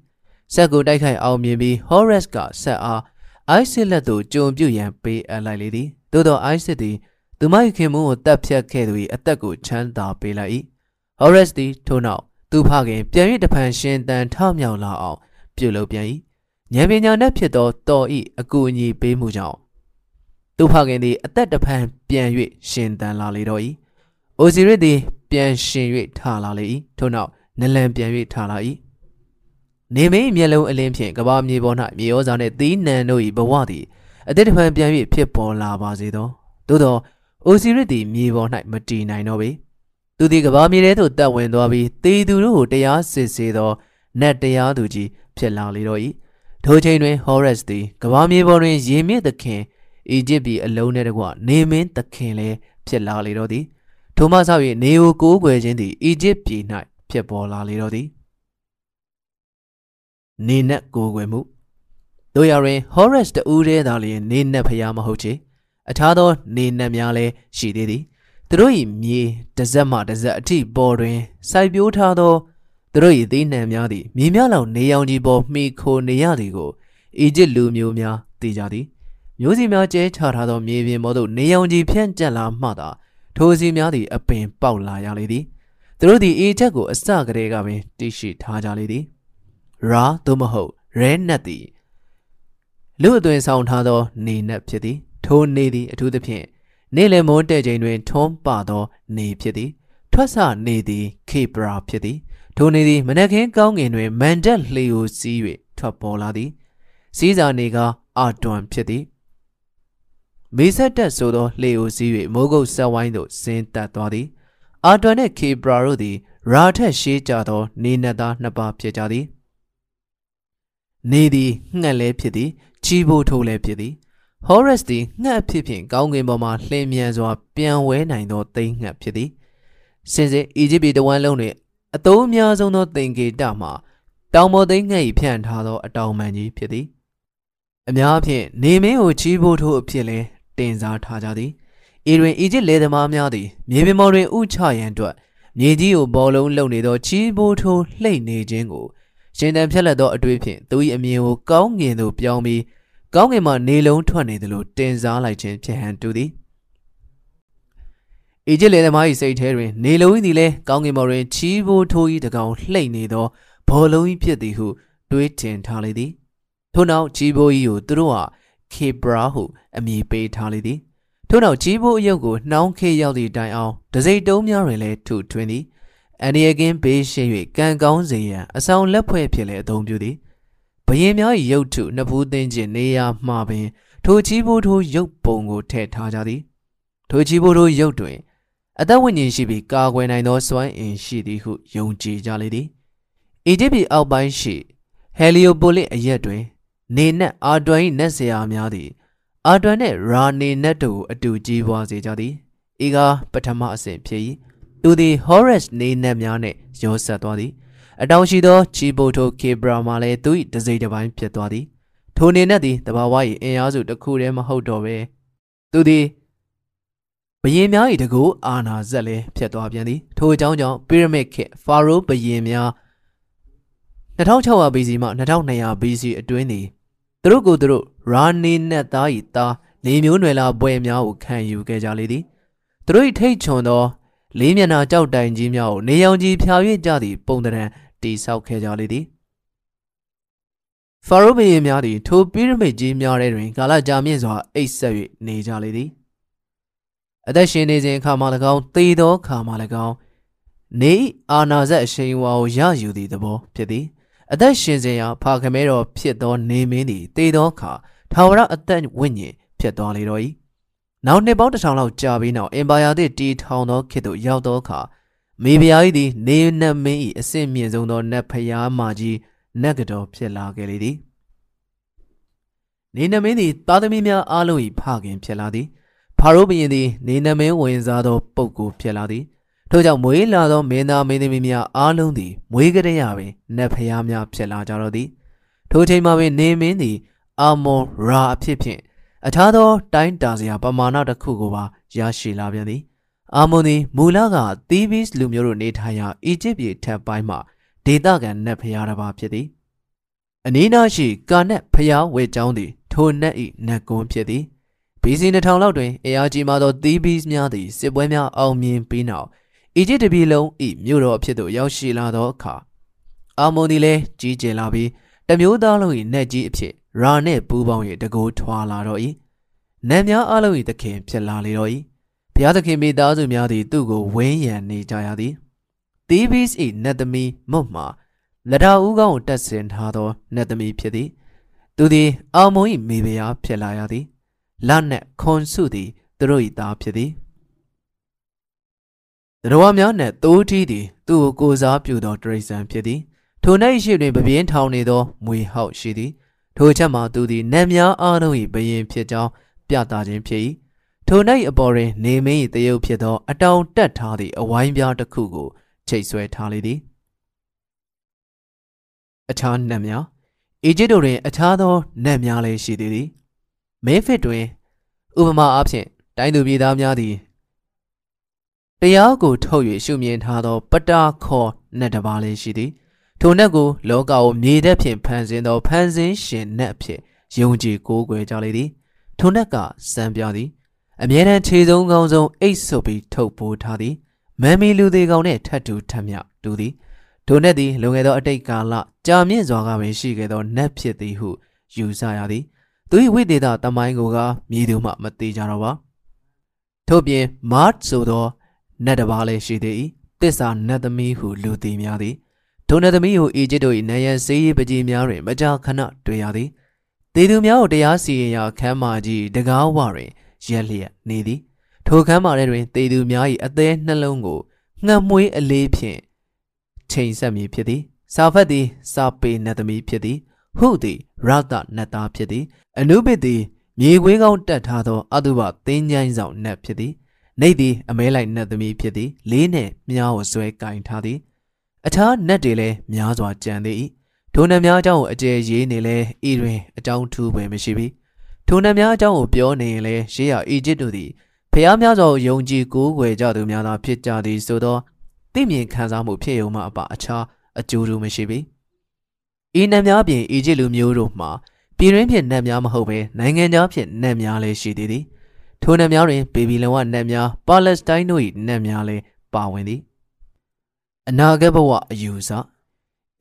ဆက်ကိုတိုက်ခိုက်အောင်မြင်ပြီးဟောရက်စ်ကဆက်အားအိုက်စစ်လက်သို့ကြုံပြုတ်ရန်ပေးအပ်လိုက်လေသည်သို့သောအိုက်စစ်သည်သူမ၏ခင်မုန်းကိုတပ်ဖြတ်ခဲ့သူ၏အသက်ကိုချမ်းသာပေးလိုက်၏ဟောရက်စ်သည်ထို့နောက်သူဖခင်ပြန်၍တဖန်ရှင်တန်ထမြောက်လာအောင်ပြုလုပ်ပြန်၏ ဉာဏ်ပညာနဲ့ဖြစ်သောတော်၏အကူအညီပေးမှုကြောင့်သူဖခင်သည်အသက်တဖန်ပြန်၍ရှင်တန်လာလေတော့၏အိုစီရစ်သည်ပြန်ရှင်၍ထလာလေ၏ထို့နောက်နလန်ပြန်၍ထလာ၏နေမင်းမျက်လုံးအလင်းဖြင့်ကဘာမြေပေါ်၌မြေဩဇာနှင့်သီးနှံတို့၏ဘဝသည်အသက်တဖန်ပြန်၍ဖြစ်ပေါ်လာပါစေသောသို့သောအိုစီရစ်သည်မြေပေါ်၌မတည်နိုင်တော့ပေသူသည်ကဘာမြေထဲသို့တက်ဝင်သွားပြီးတေသူတို့ကိုတရားစစ်ဆေးသောနတ်တရားသူကြီးဖြစ်လာလေတော့၏ ထိုချိန်တွင်ဟောရက်စ်သည်ကဘာမြေပေါ်တွင်ရေမြင့်သခင်အီဂျစ်ပြည်အလုံးထဲတကွနေမင်းသခင်လည်းဖြစ်လာလေတော့သည်ထိုမှဆောက်၍နေကိုကိုးကွယ်ခြင်းသည်အီဂျစ်ပြည်၌ဖြစ်ပေါ်လာလေတော့သည်နေနက်ကိုးကွယ်မှုတို့ရရင်ဟောရက်စ်တူးတဲ့သာလျှင်နေနက်ဖျားမဟုတ်ချေအခြားသောနေနက်များလည်းရှိသေးသည်သူတို့၏မြေတစ်စက်မှတစ်စက်အထိပေါ်တွင်စိုက်ပျိုးထားသော သူတို့၏သေးနှံများသည်မြေများလောက်နေရောင်ကြီးပေါ်မှီခိုနေရသည်ကိုအီဂျစ်လူမျိုးများသိကြသည်မျိုးစီများကျဲချထားသောမြေပြင်ပေါ်သို့နေရောင်ကြီးဖြန့်ကျက်လာမှသာထိုစီများသည်အပင်ပေါက်လာရလေသည်သူတို့သည်အေချက်ကိုအစကတည်းကပင်တည်ရှိထားကြလေသည်ရာသို့မဟုတ်ရဲနတ်သည်လူအသွင်ဆောင်ထားသောနေနတ်ဖြစ်သည်ထိုနေသည်အထူးသဖြင့်နေလယ်မိုးတဲ့ချိန်တွင်ထွန်းပသောနေဖြစ်သည် ထွက်ဆနေသည်ခေပရာဖြစ်သည် ထိုနေသည်မနက်ခင်းကောင်းကင်တွင်မန်တက်လှေကိုစီး၍ထွက်ပေါ်လာသည်စီးစာနေကအာတွန်ဖြစ်သည်မေဆက်တက်ဆိုသောလှေကိုစီး၍မိုးကုတ်ဆက်ဝိုင်းသို့ဆင်းသက်သွားသည်အာတွန်နှင့်ခေပရာတို့သည်ရာထက်ရှေးကြသော နေနတ်သားနှစ်ပါးဖြစ်ကြသည်နေသည်ငှက်လဲဖြစ်သည်ချီးဖို့ထိုးလဲဖြစ်သည်ဟောရက်စ်သည်ငှက်ဖြစ်ဖြင့်ကောင်းကင်ပေါ်မှလှင်မြန်စွာပြန်ဝဲနိုင်သောသိန်းငှက်ဖြစ်သည်စင်စစ်အီဂျစ်ပြည်တဝမ်းလုံးတွင် အသုံးအများဆုံးသောသင်္ကေတမှာတောင်ပေါ်သိန်းငှက်၏ဖြန့်ထားသောအတောင်ပံကြီးဖြစ်သည်အများဖြင့်နေမင်းကိုချီးဖို့ထိုးအဖြစ်လဲတင်စားထားကြသည်ဤတွင်အီဂျစ်လေသမားများသည်မြေပြင်ပေါ်တွင်ဥချရန်အတွက်မြေကြီးကိုဘောလုံးလုံနေသောချီးဖို့ထိုးလှိမ့်နေခြင်းကိုရှင်တန်ဖြက်လက်သောအတွေ့ဖြင့်သူ၏အမြင်ကိုကောင်းငင်သို့ပြောင်းပြီးကောင်းကင်မှနေလုံးထွက်နေသလိုတင်စားလိုက်ခြင်းဖြစ်ဟန်တူသည် အီဂျစ်လေသမား၏စိတ်ထဲတွင်နေလုံးသည်လည်းကောင်းကင်ပေါ်တွင်ချီးဘိုးထိုး၏တကောင်လှိမ့်နေသောဘောလုံး၏ဖြစ်သည်ဟုတွေးထင်ထားလေသည်ထို့နောက်ချီးဘိုး၏ကိုသူတို့ဟာခေဘရာဟုအမည်ပေးထားလေသည်ထို့နောက်ချီးဘိုးအယုတ်ကိုနှောင်းခေရောက်သည့်တိုင်အောင်ဒစိတုံးများတွင်လည်းထုထွင်းသည်အန်ဒီယကင်းဘေးရှိ၍ကံကောင်းစေရန်အဆောင်လက်ဖွဲ့ဖြစ်လည်းအသုံးပြုသည်ဘရင်များ၏ရုပ်ထုနှစ်ဖူးသိင်းခြင်းနေရာမှပင်ထိုချီးဘိုးထိုးရုပ်ပုံကိုထည့်ထားကြသည်ထိုချီးဘိုးထိုးရုပ်တွင် အသက်ဝိညာဉ်ရှိပြီးကာကွယ်နိုင်သောစွမ်းအင်ရှိသည်ဟုယုံကြည်ကြလေသည်အီဂျစ်ပြည်အောက်ပိုင်းရှိဟယ်လီယိုပိုလစ်အရက်တွင် နေနက်အာတွန်၏နက်ဆရာများသည်အာတွန်နှင့်ရာနေနက်တို့အတူကြီးပွားစေကြသည်ဤကားပထမအဆင့်ဖြစ်၏သူသည်ဟောရက်စ်နေနက်များနှင့်ရောဆက်သွားသည်အတောင်ရှိသောချီဘိုတိုကေဘရာမှလည်းသူ၏တစိမ့်တစ်ပိုင်းဖြစ်သွားသည်ထိုနေနဲ့သည်တဘာဝ၏အင်အားစုတစ်ခုတည်းမဟုတ်တော့ပဲသူသည် ဘယင်များ၏တကူအာနာဇက်လည်းဖြစ်သွားပြန်သည်ထိုအကြောင်းကြောင့်ပီရမစ်ခေတ်ဖာရိုးဘယင်များ2600 BC မှ2200 BC အတွင်းသည်သူတို့ကိုသူတို့ရာနေနဲ့သား၏သားလေမျိုးနွယ်လာပွဲများကိုခံယူခဲ့ကြလေသည်သူတို့၏ထိတ်ချွန်သောလေးမျက်နှာကြောက်တိုင်ကြီးများကိုနေရောင်ကြီးဖြာ၍ကြသည့်ပုံတံတိဆောက်ခဲ့ကြလေသည်ဖာရိုဘီယင်များသည်ထိုပိရမစ်ကြီးများထဲတွင်ကာလကြာမြင့်စွာအိပ်ဆက်၍နေကြလေသည် အသက်ရှင်နေစဉ်အခါမှ၎င်းသေသောအခါမှ၎င်းနေအာနာဇက်အရှိန်ဝါကိုရယူသည့်သဘောဖြစ်သည်အသက်ရှင်စဉ်ရာဖာခမဲတော်ဖြစ်သောနေမင်းသည်သေသောအခါထာဝရအသက်ဝိညာဉ်ဖြစ်သွားလေတော့၏နောက်နှစ်ပေါင်းတစ်ထောင်လောက်ကြာပြီးနောက်အင်ပါယာသည့်တီထောင်သောခေတ်သို့ရောက်သောအခါမေဖျားကြီးသည်နေနတ်မင်း၏အဆင့်မြင့်ဆုံးသောနတ်ဖျားမကြီးနတ်ကတော်ဖြစ်လာခဲ့လေသည်နေနတ်မင်းသည်သားသမီးများအားလုံး၏ဖခင်ဖြစ်လာသည် ဖာရိုးဘုရင်သည်နေနတ်မင်းဝင်စားသောပုဂ္ဂိုလ်ဖြစ်လာသည်ထို့ကြောင့်မွေးလာသောမင်းသားမင်းသမီးများအားလုံးသည်မွေးကလေးရပင်နတ်ဖျားများဖြစ်လာကြတော့သည်ထိုချိန်မှာပင်နေမင်းသည်အာမွန်ရာအဖြစ်ဖြင့်အခြားသောတိုင်းတာစရာပမာဏတစ်ခုကိုပါရရှိလာပြန်သည်အာမွန်သည်မူလကသီးဘီစ်လူမျိုးတို့နေထိုင်ရာအီဂျစ်ပြည်ထက်ပိုင်းမှဒေသခံနတ်ဖျားတစ်ပါးဖြစ်သည်အနီးနားရှိကာနက်ဖျားဝဲကျောင်းသည်ထထိုနတ်၏နတ်ကွန်းဖြစ်သည် ဘီစီ2000လောက်တွင်အရာကြီးမာသောသီးဘီးများသည်စစ်ပွဲများအောင်မြင်ပြီးနောက်အီဂျစ်တပြည်လုံး၏မြို့တော်အဖြစ်သို့ရောက်ရှိလာသောအခါအာမွန်သည်လည်းကြီးကျယ်လာပြီးတမျိုးသားလုံး၏နတ်ကြီးအဖြစ်ရာနှင့်ပူးပေါင်း၍တကိုးထွာလာတော့၏နတ်များအလုံး၏သခင်ဖြစ်လာလေတော့၏ဘုရားသခင်မိသားစုများသည်သူ့ကိုဝင်းရံနေကြရသည်သီးဘီး၏နတ်သမီးမုတ်မှာလက်တော်ဦးကောင်းကိုတက်ဆင်ထားသောနတ်သမီးဖြစ်သည်သူသည်အာမုံ၏မိဖုရားဖြစ်လာရသည် လနှင့်ခွန်စုသည်သူတို့၏သားဖြစ်သည်တရဝများနှင့်သိုးထီးသည်သူ့ကိုကိုစားပြုသောတရိษံဖြစ်သည်ထို၌ရှိတွင်ပပြင်းထောင်နေသောမွေဟောက်ရှိသည်ထိုချက်မှာသူသည်နတ်များအားလုံး၏ဘယင်ဖြစ်ကြောင်းပြသခြင်းဖြစ်၏ထို၌အပေါ်တွင် နေမင်း၏တရုပ်ဖြစ်သော အတောင်တက်ထားသည့်အဝိုင်းပြားတစ်ခုကိုချိတ်ဆွဲထားလေသည်အခြားနတ်များအီဂျစ်တို့တွင် အခြားသောနတ်များလည်းရှိသေးသည် မဲဖစ်တွင်ဥပမာအားဖြင့်တိုင်းသူပြည်သားများသည်တရားကိုထုတ်၍ရှုမြင်ထားသော ပတာခေါ်နတ်တစ်ပါးလည်းရှိသည်ထိုနတ်ကိုလောကကိုမြေသက်ဖြင့်ဖန်ဆင်းသောဖန်ဆင်းရှင်နတ်အဖြစ်ယုံကြည်ကိုးကွယ်ကြလေသည်ထိုနတ်ကစံပြသည်အမြဲတမ်းခြေဆုံးကောင်းဆုံးအိတ်ဆုပ်ပြီးထုတ်ပိုးထားသည်မမ်မီလူသေးကောင်နှင့်ထတ်တူထက်မြတူသည်ထိုနတ်သည်လွန်ခဲ့သောအတိတ်ကာလကြာမြင့်စွာကပင်ရှိခဲ့သောနတ်ဖြစ်သည်ဟုယူဆရသည် သူ၏ဝိသေသတမိုင်းကိုကမြည်သူမှမသေးကြတော့ပါထို့ပြင်မတ်ဆိုသောနတ်တစ်ပါးလည်းရှိသေး၏တစ္ဆာနတ်သမီးဟုလူသိများသည်ထိုနတ်သမီးကိုအီဂျစ်တို့၏နယံစေးရေးပကြီးများတွင်မကြာခဏတွေ့ရသည်တေသူများကိုတရားစီရင်ရာခမ်းမာကြီးတကားဝတွင်ရက်လျက်နေသည်ထိုခမ်းမာထဲတွင်တေသူများ၏အသေးနှလုံးကိုငှက်မွေးအလေးဖြင့်ချိန်ဆက်မည်ဖြစ်သည်စာဖတ်သည်စာပေနတ်သမီးဖြစ်သည် ဟုသည်ရတနတ်သားဖြစ်သည်အနုဘစ်သည်မြေခွေးကောင်းတက်ထားသောအတုပသင်းချိုင်းဆောင်နတ်ဖြစ်သည်နေသည်အမဲလိုက်နတ်သမီးဖြစ်သည်လေးနှင့်မြားကိုဆွဲကင်ထားသည်အခြားနတ်တွေလည်းများစွာကြံသေး၏ထိုနတ်များအကြောင်းကိုအကျယ်ရေးနေလဲဤတွင်အကြောင်းထူးပဲမရှိပြီထိုနတ်များအကြောင်းကိုပြောနေရင်လဲရှေးရအီဂျစ်တို့သည်ဖျားများစွာယုံကြည်ကိုးကွယ်ကြသူများသာဖြစ်ကြသည်ဆိုသောသိမြင်ခံစားမှုဖြစ်ရုံမှအပအခြားအကျိုးတူမရှိပြီ ဤနတ်များပြင်အီဂျစ်လူမျိုးတို့မှာပြည်ရင်းဖြစ်နတ်များမဟုတ်ဘဲနိုင်ငံသားဖြစ်နတ်များလည်းရှိသေးသည်ထိုနတ်များတွင်ဘေဘီလုံကနတ်များပါလက်စတိုင်းတို့၏နတ်များလည်းပါဝင်သည်အနာဂတ်ဘဝအယူဆ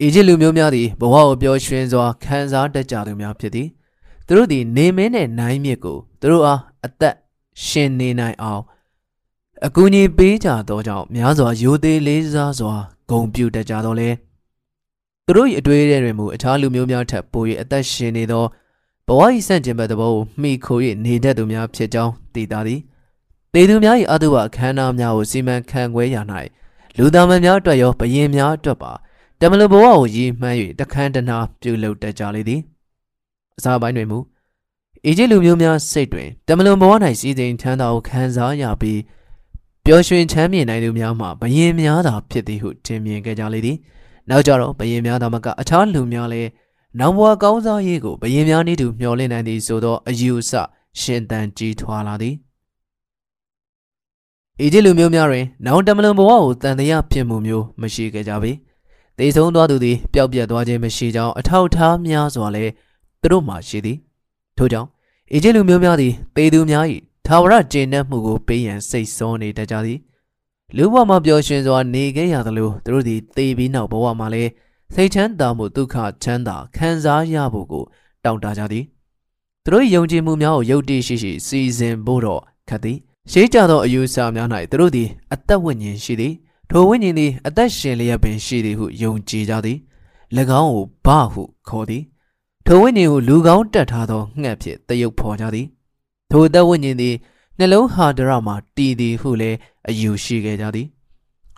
အီဂျစ်လူမျိုးများသည်ဘဝကိုပျော်ရွှင်စွာခံစားတတ်ကြသူများဖြစ်သည်သူတို့သည်နေမင်းနဲ့နိုင်မြစ်ကိုသူတို့အားအသက်ရှင်နေနိုင်အောင်အကူအညီပေးကြသောကြောင့်များစွာရိုသေလေးစားစွာဂုံပြုတတ်ကြသောလေ သူတို့၏အတွေ့အကြုံတွေမူအခြားလူမျိုးများထက်ပို၍အသက်ရှင်နေသောဘဝ၏ဆန့်ကျင်ဘက်သဘောကိုမှီခို၍နေတတ်သူများဖြစ်ကြောင်းသိသာသည်တေသူများ၏အတုဝအခမ်းအနားများကိုစီမံခန့်ခွဲရ၌လူသားမများအတွက်ရောဘယင်များအတွက်ပါတမန်ဘဝကိုရည်မှန်း၍တခန်းတနာပြုလုပ်တတ်ကြလေသည်အစာပိုင်းတွင်မူအီဂျစ်လူမျိုးများစိတ်တွင်တမန်ဘဝ၌စီစဉ်ချမ်းသာကိုခံစားရပြီးပျော်ရွှင်ချမ်းမြေ့နိုင်သူများမှာဘယင်များသာဖြစ်သည်ဟုထင်မြင်ခဲ့ကြလေသည် နောက်ကြတော့ဘယင်များသာမကအခြားလူများလည်းနောင်ဘဝကောင်းစားရေးကိုဘယင်များနည်းတူမျှော်လင့်နိုင်သည်ဆိုသောအယူအဆရှင်သန်ကြီးထွားလာသည်အီဂျစ်လူမျိုးများတွင်နောင်တမလွန်ဘဝကိုတန်တရားဖြစ်မှုမျိုးမရှိခဲ့ကြပေ။သေဆုံးသွားသူသည်ပျောက်ပြတ်သွားခြင်းမရှိကြောင်းအထောက်အထားများစွာလည်းသူတို့မှရှိသည်။ထို့ကြောင့်အီဂျစ်လူမျိုးများသည်သေသူများ၏သာဝရကျင့်တတ်မှုကိုပေးရန်စိတ်ဆောနေတတ်ကြသည်။ လူဘဝမှာပျော်ရွှင်စွာနေခဲ့ရသလိုသူတို့သည်သေပြီးနောက်ဘဝမှာလည်းစိတ်ချမ်းသာမှုဒုက္ခချမ်းသာခံစားရဖို့ကိုတောင်းတကြသည်။သူတို့ယုံကြည်မှုများကိုယုတ်တိရှိရှိစီစဉ်ဖို့တော့ခတ်သည်။ရှေးကြသောအယူဆများ၌သူတို့သည်အသက်ဝိညာဉ်ရှိသည်ထိုဝိညာဉ်သည်အသက်ရှင်လျက်ပင်ရှိသည်ဟုယုံကြည်ကြသည်၎င်းကိုဘဟုခေါ်သည်ထိုဝိညာဉ်ကိုလူကောင်းတက်ထားသောငှက်ဖြင့်တယုတ်ဖော်ကြသည်ထိုအသက်ဝိညာဉ်သည် နှလုံးဟာဒရမှာတည်သည်ဟုလည်းအယူရှိခဲ့ကြသည်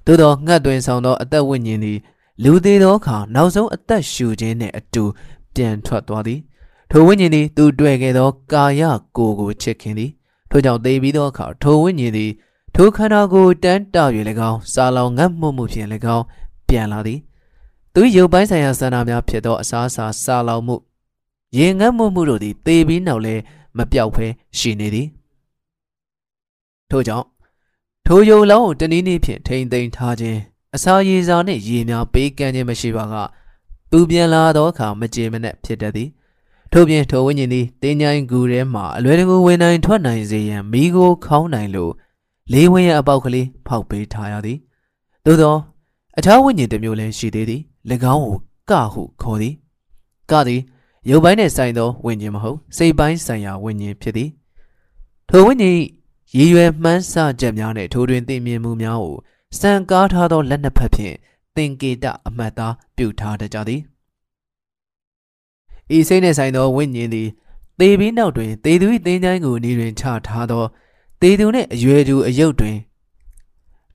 သို့သောငှက်တွင်ဆောင်သောအသက်ဝိညာဉ်သည်လူသေးသောအခါနောက်ဆုံးအသက်ရှူခြင်းနှင့်အတူပြန်ထွက်သွားသည်ထိုဝိညာဉ်သည်သူတွေ့ခဲ့သောကာယကိုယ်ကိုချစ်ခင်သည်ထို့ကြောင့်သေပြီးသောအခါထိုဝိညာဉ်သည်ထိုခန္ဓာကိုယ်တန်းတ၍၎င်းစာလောင်ငတ်မှုမှုဖြင့်၎င်းပြန်လာသည်သူရုပ်ပိုင်းဆိုင်ရာစန္ဒများဖြစ်သောအစားအစာစာလောင်မှုရင်ငတ်မှုမှုတို့သည်သေပြီးနောက်လဲမပြောက်ဖဲရှိနေသည် ထို့ကြောင့်ထိုယုံလောင်းကိုတနည်းနည်းဖြင့်ထိမ့်သိမ်းထားခြင်းအစာရည်စာနှင့်ရေများပေးကမ်းခြင်းမရှိပါကသူပြန်လာသောအခါမကြေမနက်ဖြစ်တတ်သည်ထို့ပြင်ထိုဝိညာဉ်သည်တင်းញိုင်းကူထဲမှအလွယ်တကူဝင်နိုင်ထွက်နိုင်စေရန်မိကိုခေါင်းနိုင်လို့လေးဝင်းရဲ့အပေါက်ကလေးဖောက်ပေးထားရသည်သို့သောအခြားဝိညာဉ်တစ်မျိုးလည်းရှိသေးသည်၎င်းကိုကဟုခေါ်သည်ကသည်ရုပ်ပိုင်းနှင့်ဆိုင်သောဝိညာဉ်မဟုတ်စိတ်ပိုင်းဆိုင်ရာဝိညာဉ်ဖြစ်သည်ထိုဝိညာဉ် ရည်ရွယ်မှန်းဆချက်များနှင့်ထိုတွင်သိမြင်မှုများကိုစံကားထားသောလက်နှစ်ဖက်ဖြင့်သင်္ကေတအမှတ်သားပြုထားတတ်ကြသည်ဤစိတ်နှင့်ဆိုင်သောဝိညာဉ်သည်သေပြီးနောက်တွင်သေသူ၏သင်္ချိုင်းကိုနေတွင်ချထားသောသေသူနှင့်အရွယ်သူအယုတ်တွင်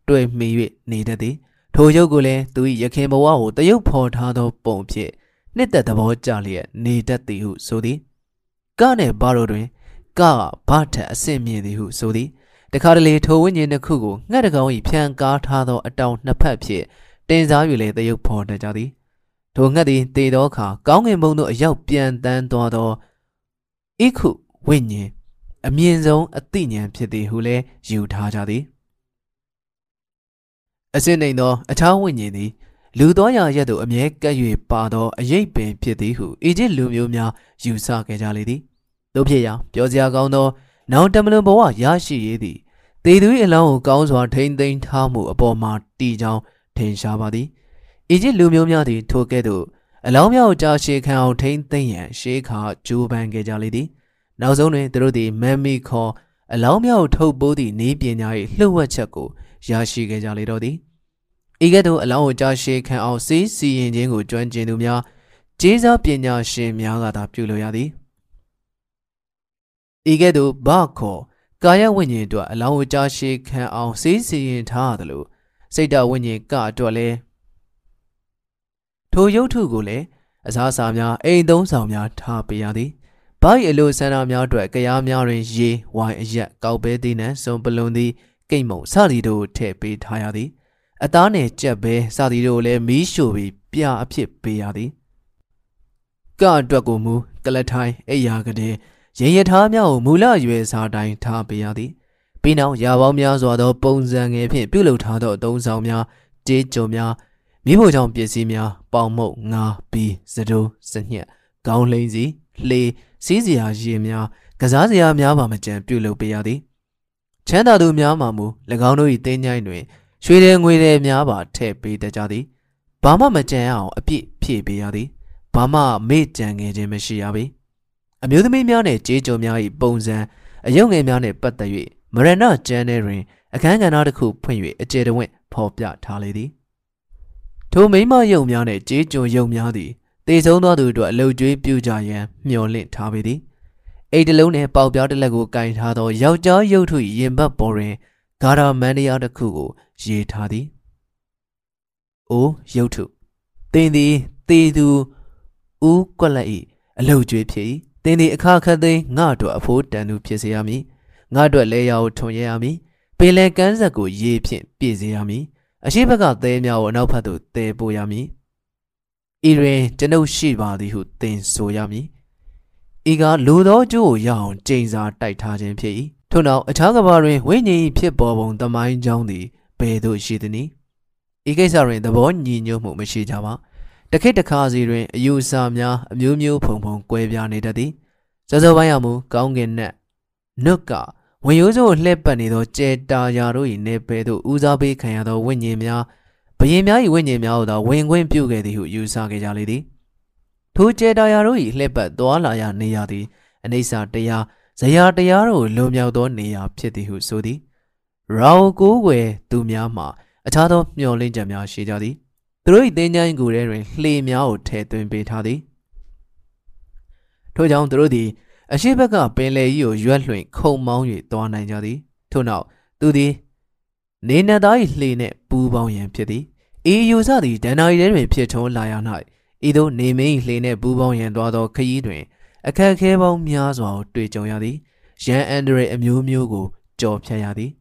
တွေ့မိ၍နေတတ်သည်ထိုရုပ်ကိုလည်းသူ၏ရခင်ဘဝကိုတရုပ်ဖော်ထားသောပုံဖြင့်နှစ်သက်သဘောကျလျက်နေတတ်သည်ဟုဆိုသည်ကနှင့်ဘာတို့တွင် ကဘာထက်အဆင့်မြင့်သည်ဟုဆိုသည်တခါတလေထိုဝိညာဉ်တစ်ခုကိုငှက်တကောင်၏ဖြန်ကားထားသောအတောင်နှစ်ဖက်ဖြင့်တင်စား၍လည်းတရုပ်ဖော်တတ်ကြသည်ထိုငှက်သည်တေသောအခါကောင်းကင်ဘုံသို့အရောက်ပြန်တန်းသွားသောဣခုဝိညာဉ်အမြင့်ဆုံးအသိဉာဏ်ဖြစ်သည်ဟုလည်းယူထားကြသည်အစစ်နှိမ်သောအခြားဝိညာဉ်သည်လူတော်ရာရက်သို့အမြဲကပ်၍ပါသောအရေးပင်ဖြစ်သည်ဟုအီဂျစ်လူမျိုးများယူဆခဲ့ကြလေသည် တို့ဖြစ်ရာပြောစရာကောင်းသောနောင်တမလွန်ဘဝရရှိရေးသည်တေသူ၏အလောင်းကိုကောင်းစွာထိမ့်သိမ်းထားမှုအပေါ်မှာတည်ကြောင်းထင်ရှားပါသည်အီဂျစ်လူမျိုးများသည်ထိုကဲ့သို့အလောင်းများကိုကြာရှည်ခံအောင်ထိမ့်သိမ်းရန်ရှေးခါကြိုးပမ်းခဲ့ကြလေသည်နောက်ဆုံးတွင်သူတို့သည်မမ်မီခေါ်အလောင်းများကိုထုတ်ပိုးသည့်နေပညာ၏လှုပ်ဝက်ချက်ကိုရရှိခဲ့ကြလေတော့သည်ဤကဲ့သို့အလောင်းကိုကြာရှည်ခံအောင်စေးစီရင်ခြင်းကိုကျွမ်းကျင်သူများကျေးဇူးပညာရှင်များကသာပြုလို့ရသည် ဤကဲ့သို့ဘာခေါ်ကာယဝိညာဉ်အတွက်အလောင်းကိုကြာရှည်ခံအောင်စေးစီရင်ထားရတယ်လို့စိတ်တဝိညာဉ်ကအတွက်လည်းထိုရုပ်ထုကိုလည်းအစားအစာများအိမ်သုံးဆောင်များထားပေးရသည်။ဘာ၏အလိုဆန္ဒများအတွက်ကြားများတွင်ရေဝိုင်အရက်ကောက်ပဲသီးနှံစုံပလွန်သည်ကိတ်မုံစသည်တို့ထည့်ပေးထားရသည်။အသားနယ်ကြက်ပဲစသည်တို့လည်းမီးရှို့ပြီးပြအဖြစ်ပေးရသည်။ကအတွက်ကိုမူကလထိုင်းအိယာကတဲ့ ရင်ရထားများကိုမူလရွယ်စာတိုင်းထားပေးရသည်။ပြီးနောက်ရာပေါင်းများစွာသော ပုံစံငယ်ဖြင့်ပြုလုပ်ထားသောအသုံးဆောင်များကြေးကြုံများမိဖို့ကြောင့်ပစ္စည်းများပေါင်မုတ်ငါဘီစတိုးစညက်ကောင်းလိမ့်စီလှေစီးစရာရေများကစားစရာများပါမကြံပြုလုပ်ပေးရသည်ချမ်းသာသူများမှမူ၎င်းတို့၏တင်းញိုင်းတွင်ရွှေတယ်ငွေတယ်များပါထည့်ပေးတတ်ကြသည်ဘာမှမကြံအောင်အပြည့်ဖြည့်ပေးရသည်ဘာမှမေ့ကြံငယ်ခြင်းမရှိရပေ အမျိုးသမီးများနှင့်ကြေးကြုံများ၏ပုံစံအယုံငယ်များနှင့်ပတ်သက်၍မရဏကျမ်းထဲတွင်အခန်းကဏ္ဍတစ်ခုဖွင့်၍အကျေတဝင့်ဖော်ပြထားလေသည်ထိုမိမယုံများနှင့်ကြေးကြုံယုံများသည်တေဆုံးသောသူတို့အလုတ်ကျွေးပြုကြရန်မျှော်လင့်ထားပေသည်အိတ်တလုံးနှင့်ပေါက်ပြားတစ်လက်ကိုကင်ထားသောယောက်ျားရုပ်ထုရင်ဘတ်ပေါ်တွင်ဂါရာမန်ဒီယာတစ်ခုကိုရေးထားသည်။အိုးရုပ်ထုတင်သည်တေသူဦးကွက်လက်၏အလုတ်ကျွေးဖြစ်၏ တင်သည်အခါခတ်သိမ်းငါတို့အဖိုးတန်သူဖြစ်စေရမည်ငါတို့လဲရကိုထွန်ရရမည်ပင်လယ်ကမ်းဆက်ကိုရေဖြင့်ပြည့်စေရမည်အရှိဘက်ကသဲများကိုအနောက်ဘက်သို့တည်ပို့ရမည်ဤတွင်ကျွန်ုပ်ရှိပါသည်ဟုသင်ဆိုရမည်ဤကလူသောကျိုးကိုရအောင်ကြိမ်စာတိုက်ထားခြင်းဖြစ်၏ထို့နောက်အခြားကဘာတွင်ဝိညာဉ်၏ဖြစ်ပေါ်ပုံသမိုင်းကြောင်းသည်ဘယ်သို့ရှိသနည်းဤကိစ္စတွင်သဘောညီညွတ်မှုမရှိကြပါ တခိတ်တခါစီတွင်အယူအဆများအမျိုးမျိုးဖုံဖုံကွဲပြားနေတတ်သည်စောစောပိုင်းရမူကောင်းကင်နက်နုတ်ကဝင်ရိုးစုံလှည့်ပတ်နေသောကြဲတာယာတို့၏နေပယ်သို့ဦးစားပေးခံရသောဝိညာဉ်များဘယင်များ၏ဝိညာဉ်များကိုသာဝင်ခွင့်ပြုခဲ့သည်ဟုယူဆခဲ့ကြလေသည်ထိုကြဲတာယာတို့၏လှည့်ပတ်သွားလာရာနေရာသည်အနိစ္စတရားဇရာတရားတို့လွန်မြောက်သောနေရာဖြစ်သည်ဟုဆိုသည်ရောင်ကိုးွယ်သူများမှာအခြားသောမျှော်လင့်ချက်များရှိကြသည် သူတို့၏တင်းချိုင်းကိုယ်ထဲတွင်လှေများကိုထည့်သွင်းပေးထားသည်ထို့ကြောင့်သူတို့သည်အရှိဘက်ကပင်လယ်ကြီးကိုရွက်လွှင့်ခုံမောင်း၍သွားနိုင်ကြသည်ထို့နောက်သူသည်နေနတ်သား၏လှေနှင့်ပူးပေါင်းရန်ဖြစ်သည်အေယူစသည်ဒဏ္ဍာရီထဲတွင်ဖြစ်ထွန်းလာရ၌ဤသို့နေမင်း၏လှေနှင့်ပူးပေါင်းရန်သွားသောခရီးတွင်အခက်အခဲပေါင်းများစွာကိုတွေ့ကြုံရသည်ရန်အန်ဒရယ်အမျိုးမျိုးကိုကြော်ဖြတ်ရသည်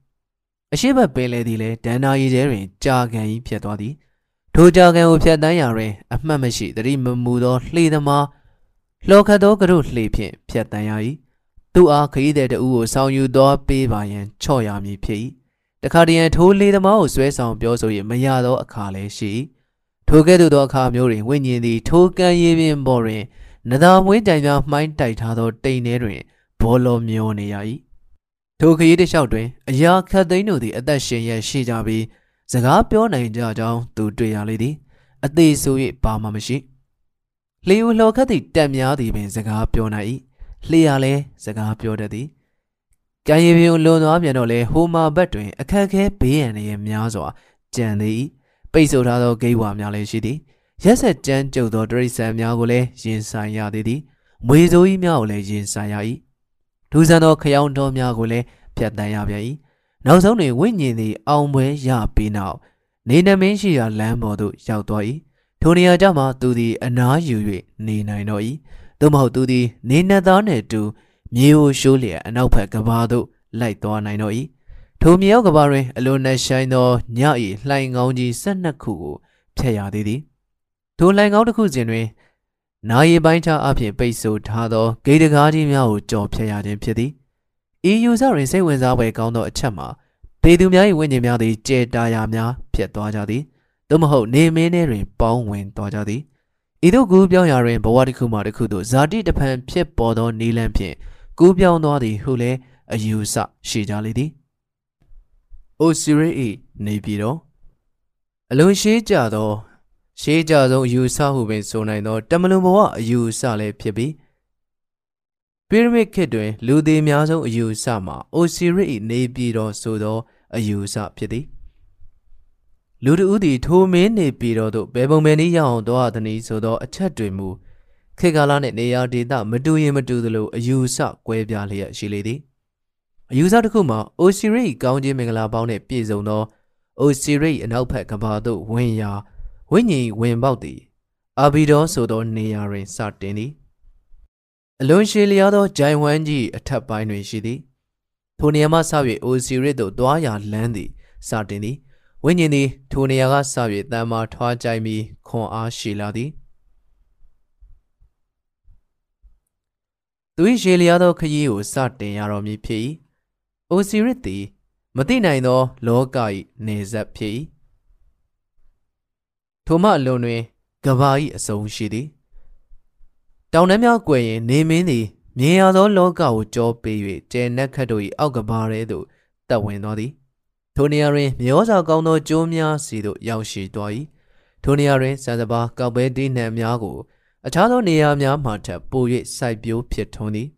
အရှိဘက်ပင်လယ်သည်လည်းဒဏ္ဍာရီထဲတွင်ကြာကန်ကြီးဖြစ်သွားသည် ထိုကြာကန်ကိုဖြတ်တန်းရာတွင် အမှတ်မရှိသတိမမူသောလှေသမားလှော်ခတ်သောကရုလှေဖြင့်ဖြတ်တန်းရ၏သူအားခရီးသည်တဦးကိုဆောင်ယူသောပေးပါရန်ချော့ရမည်ဖြစ်၏တခါတရံထိုးလေသမားကိုဆွဲဆောင်ပြောဆို၍မရသောအခါလည်းရှိထိုကဲ့သို့သောအခါမျိုးတွင်ဝိညာဉ်သည်ထိုကံရည်ပင်ပေါ်တွင်နသာမွေးတိုင်များမှိုင်းတိုက်ထားသောတိမ်ထဲတွင်ဘောလောမျောနေရ၏ထိုခရီးတစ်လျှောက်တွင်အရာခတ်သိန်းတို့သည်အသက်ရှင်ရရှိကြပြီး စကားပြောနိုင်ကြကြောင်းသူတွေ့ရလေသည်အသေးဆို၍ဘာမှမရှိလျှို့လှော်ခတ်သည့်တက်များသည်ပင် စကားပြောနိုင်၏လျှာလည်းစကားပြောတတ်သည်ကြံရည်ပြုံလွန်သွားပြန်တော့လေဟိုမာဘက်တွင် အခက်ခဲဘေးရန်တွေများစွာကြံသည်ပိတ်ဆို့ထားသောဂိတ်ဝါများလည်းရှိသည်ရက်ဆက်ကြမ်းကြုတ်သောတရိษံများကိုလည်းရင်ဆိုင်ရသေးသည်မွေစိုးကြီးများကိုလည်းရင်ဆိုင်ရ၏ဒူးဆန်သောခယောင်းတော်များကိုလည်းဖြတ်တန်းရပြန်၏ နောက်ဆုံးတွင်ဝိညာဉ်သည်အောင်ပွဲရပြီးနောက်နေနမင်းရှိရာလမ်းပေါ်သို့ရောက်သွား၏ထိုနေရာကျမှသူသည်အနားယူ၍နေနိုင်တော့၏သို့မဟုတ်သူသည်နေနတ်သားနှင့်တူမြေကိုရှိုးလျက်အနောက်ဘက်ကဘာသို့လိုက်သွားနိုင်တော့၏ထိုမြေရောက်ကဘာတွင်အလိုနဲ့ဆိုင်သောည၏လှိုင်ကောင်းကြီး၁၂ခုကိုဖျက်ရသေးသည်ထိုလှိုင်ကောင်းတစ်ခုစဉ်တွင်နာရီပိုင်းခြားအဖြစ်ပိတ်ဆို့ထားသောဂိတ်တကားကြီးများကိုကြော်ဖျက်ရခြင်းဖြစ်သည် ဤယူဆတွင်စိတ်ဝင်စားဖွယ်ကောင်းသောအချက်မှာဒေသူများ၏ဝိညာဉ်များသည်ကျေတာယာများဖြစ်သွားကြသည်သို့မဟုတ်နေမင်းထဲတွင်ပေါင်းဝင်သွားကြသည်ဤသို့ကူးပြောင်းရာတွင်ဘဝတစ်ခုမှတစ်ခုသို့ဇာတိတဖန်ဖြစ်ပေါ်သောနီလန်းဖြင့်ကူးပြောင်းသွားသည်ဟုလည်းအယူဆရှိကြလေသည်။အိုစီရီ၏နေပြည်တော်အလွန်ရှေးကြသောရှေးကြဆုံးအယူဆဟုပင်ဆိုနိုင်သောတမလွန်ဘဝအယူဆလည်းဖြစ်ပြီး ပီရမစ်ခေတ်တွင် လူသေးများဆုံးအယူဆမှာအိုစီရီ၏နေပြည်တော်ဆိုသောအယူဆဖြစ်သည်လူတဦးသည်ထိုမင်းနေပြည်တော်သို့ဘယ်ပုံပဲနည်းရအောင်သွားသည်နည်းဆိုသောအချက်တွေမူခေတ်ကာလနှင့်နေရာဒေသမတူရင်မတူသလိုအယူဆကွဲပြားလျက်ရှိလေသည်အယူဆတစ်ခုမှာအိုစီရိကောင်းခြင်းမင်္ဂလာပေါင်းနှင့်ပြည့်စုံသောအိုစီရိအနောက်ဘက်ကဘာသို့ဝင်ရာဝိညာဉ်ဝင်ပေါက်သည်အာဘီဒေါဆိုသောနေရာတွင်စတင်သည် အလွန်ရှည်လျားသောဂျိုင်ဝမ်ကြီးအထက်ပိုင်းတွင်ရှိသည်ထိုနေရာမှစ၍အိုစီရစ်သို့သွားရာလမ်းသည်စတင်သည်ဝိညာဉ်သည်ထိုနေရာကစ၍တန်မာထွားကြိုင်ပြီးခွန်အားရှိလာသည်သူ၏ရှည်လျားသောခရီးကိုစတင်ရတော်မူဖြစ်၏အိုစီရစ်သည်မသိနိုင်သော လောက၏နေဆက်ဖြစ်၏ထိုမှအလွန်တွင်ကဘာ၏အဆုံးရှိသည် တောင်နှမ်းများကွယ်ရင်နေမင်းသည်မြင်ရသောလောကကိုကြောပေး၍ကျဲနက်ခတ်တို့၏အောက်ကဘာထဲသို့တက်ဝင်သွားသည်ထိုနေရာတွင်မျောစာကောင်းသောကျိုးများစီသို့ရောက်ရှိသွား၏ထိုနေရာတွင်စံစပါကောက်ပဲဒီနှံများကိုအခြားသောနေရာများမှထပ်ပို၍စိုက်ပျိုးဖြစ်ထွန်းသည်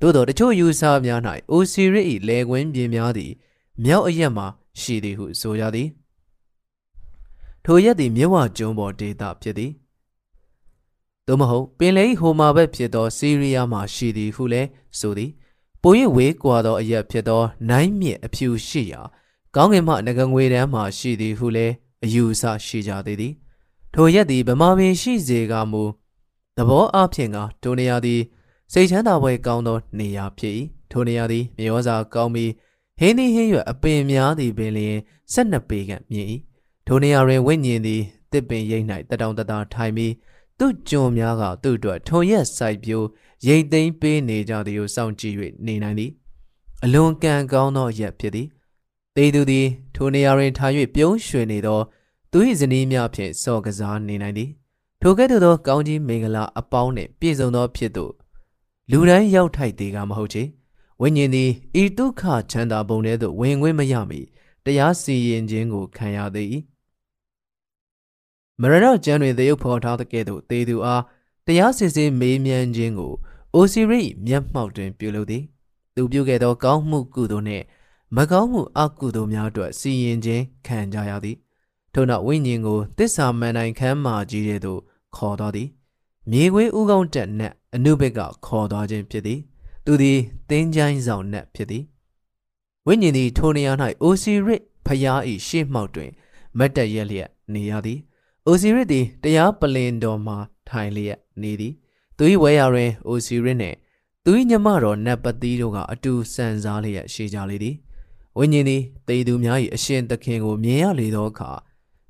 သို့သောတချို့ယူဆများ၌အိုစီရစ်၏လေကွင်းပြင်များသည်မြောက်အရက်မှရှိသည်ဟုဆိုရသည်ထိုရက်သည်မြဝကျွန်းပေါ်ဒေသဖြစ်သည် သို့မဟုတ်ပင်လယ်ဟိုမာဘက်ဖြစ်သောစီးရီးယားမှရှိသည်ဟုလည်းဆိုသည်ပို၍ဝေးကွာသောအရက်ဖြစ်သောနိုင်မြစ်အဖြူရှိရာကောင်းကင်မှငကငွေတန်းမှရှိသည်ဟုလည်းအယူအဆရှိကြသေးသည်ထိုရက်သည်ဗမာပင်ရှိစေကမူသဘောအဖြစ်ကထိုနေရာသည်စိတ်ချမ်းသာပွဲကောင်းသောနေရာဖြစ်၏ထိုနေရာသည်မြေဩဇာကောင်းပြီးဟင်းသီးဟင်းရွက်အပင်များသည်ပင်လျင်၁၂ပေခန့်မြင့်၏ထိုနေရာတွင်ဝိညာဉ်သည်တစ်ပင်ရိပ်၌တတောင်တတာထိုင်ပြီး သူ့ကြုံများကသူ့အတွက်ထုံရက်ဆိုင်ပြိုးရိတ်သိမ်းပေးနေကြသည်ကိုစောင့်ကြည့်၍နေနိုင်သည်အလွန်ကံကောင်းသောရက်ဖြစ်သည်တေသူသည်ထိုနေရာတွင်ထား၍ပြုံးရွှင်နေသောသူ၏ဇနီးများဖြင့်စော့ကစားနေနိုင်သည်ထိုကဲ့သို့သောကောင်းကြီးမင်္ဂလာအပေါင်းနှင့်ပြည့်စုံသောဖြစ်သို့လူတိုင်းရောက်ထိုက်သေးကမဟုတ်ချေဝိညာဉ်သည်ဤဒုက္ခချမ်းသာပုံထဲသို့ဝင်ခွင့်မရမီတရားစီရင်ခြင်းကိုခံရသည် မရဏကျမ်းတွင်သေယုတ်ဖော်ထားတဲ့ကဲ့သို့သေသူအားတရားစစ်ဆေးမေးမြန်းခြင်းကိုအိုစီရိမျက်မှောက်တွင်ပြုလုပ်သည်သူပြုခဲ့သောကောင်းမှုကုသိုလ်နှင့်မကောင်းမှုအကုသိုလ်များအတွက်စီရင်ခြင်းခံကြရသည်ထို့နောက်ဝိညာဉ်ကိုတစ္ဆာမန်တိုင်းခမ်းမာကြီးတဲ့သို့ခေါ်တော်သည်မြေခွေးဥကောင်းတက်နှင့်အနုဘက်ကခေါ်သွားခြင်းဖြစ်သည် သူသည်တင်းချိုင်းဆောင်နှင့်ဖြစ်သည်ဝိညာဉ်သည်ထိုနေရာ၌အိုစီရစ်ဖျား၏ရှေ့မှောက်တွင် မတ်တက်ရက်လျက်နေရသည် အိုစီရစ်သည်တရားပလင်တော်မှထိုင်လျက်နေသည်သူ၏ဝဲရတွင်အိုစီရစ်နှင့်သူ၏ညမတော်နတ်ပတိတို့ကအတူဆန်စားလျက်ရှိကြလေသည်ဝိညာဉ်သည်တေသူများ၏အရှင်သခင်ကိုမြင်ရလေသောအခါ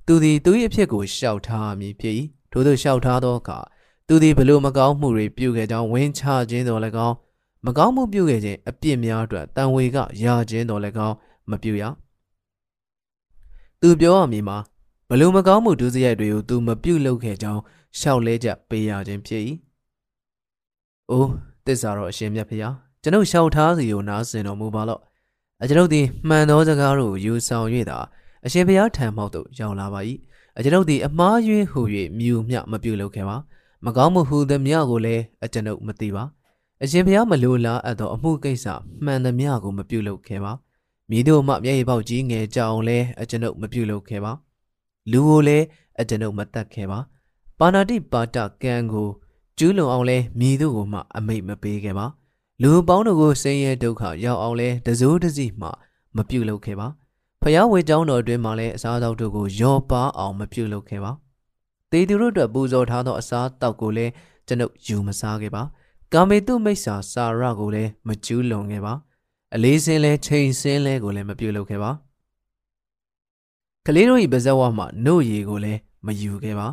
သူသည်သူ၏အဖြစ်ကိုရှောက်ထားမည်ဖြစ်၏ထို့သောရှောက်ထားသောအခါသူသည်ဘလို့မကောင်းမှုတွေပြုခဲ့ကြောင်းဝင်းချခြင်းတော်လည်းကောင်းမကောင်းမှုပြုခဲ့ခြင်းအပြစ်များအတွက်တန်ဝေကရာခြင်းတော်လည်းကောင်းမပြုရသူပြောရမည်မှာ ဘလို့မကောင်းမှုဒုစရိုက်တွေကိုသူမပြုတ်လုပ်ခဲ့ကြောင်းရှောက်လဲချက်ပေးရခြင်းဖြစ်၏။အိုးတစ္ဆာတော်အရှင်မြတ်ဖျားကျွန်ုပ်ရှောက်ထားစီကိုနားဆင်တော်မူပါလော့။အကျွန်ုပ်သည်မှန်သောစကားတို့ကိုယူဆောင်၍သာအရှင်ဖျားထံမှောက်သို့ရောက်လာပါ၏။အကျွန်ုပ်သည်အမှားယွင်းဟူ၍မြူမျှမပြုလုပ်ခဲ့ပါ။မကောင်းမှုဟူသည်မျှကိုလည်းအကျွန်ုပ်မသိပါ။အရှင်ဖျားမလိုလားအပ်သောအမှုကိစ္စမှန်သည်မျှကိုမပြုလုပ်ခဲ့ပါ။မိတို့မှမျက်ရည်ပေါက်ကြီးငယ်ကြအောင်လဲအကျွန်ုပ်မပြုလုပ်ခဲ့ပါ။ လူကိုလည်းအကျွန်ုပ်မတတ်ခဲ့ပါ။ပါဏာတိပါတကံကိုကျူးလွန်အောင်လဲမြည်တို့ကိုမှအမိတ်မပေးခဲ့ပါလူပေါင်းတို့ကိုဆင်းရဲဒုက္ခရောက်အောင်လဲတစိုးတစီမှမပြုတ်လုပ်ခဲ့ပါဖျားဝေကျောင်းတော်အတွင်းမှာလည်းအစားအသောက်တို့ကိုရောပါအောင်မပြုတ်လုပ်ခဲ့ပါတေသူတို့အတွက်ပူဇော်ထားသောအစားတောက်ကိုလည်းကျွန်ုပ်ယူမစားခဲ့ပါကာမေတုမိစ္ဆာစာရကိုလည်းမကျူးလွန်ခဲ့ပါအလေးစင်းလဲချိန်စင်းလဲကိုလည်းမပြုတ်လုပ်ခဲ့ပါ ကလေးတို့၏ပါဇက်ဝမှာနှုတ်ရည်ကိုလည်းမယူခဲ့ပါ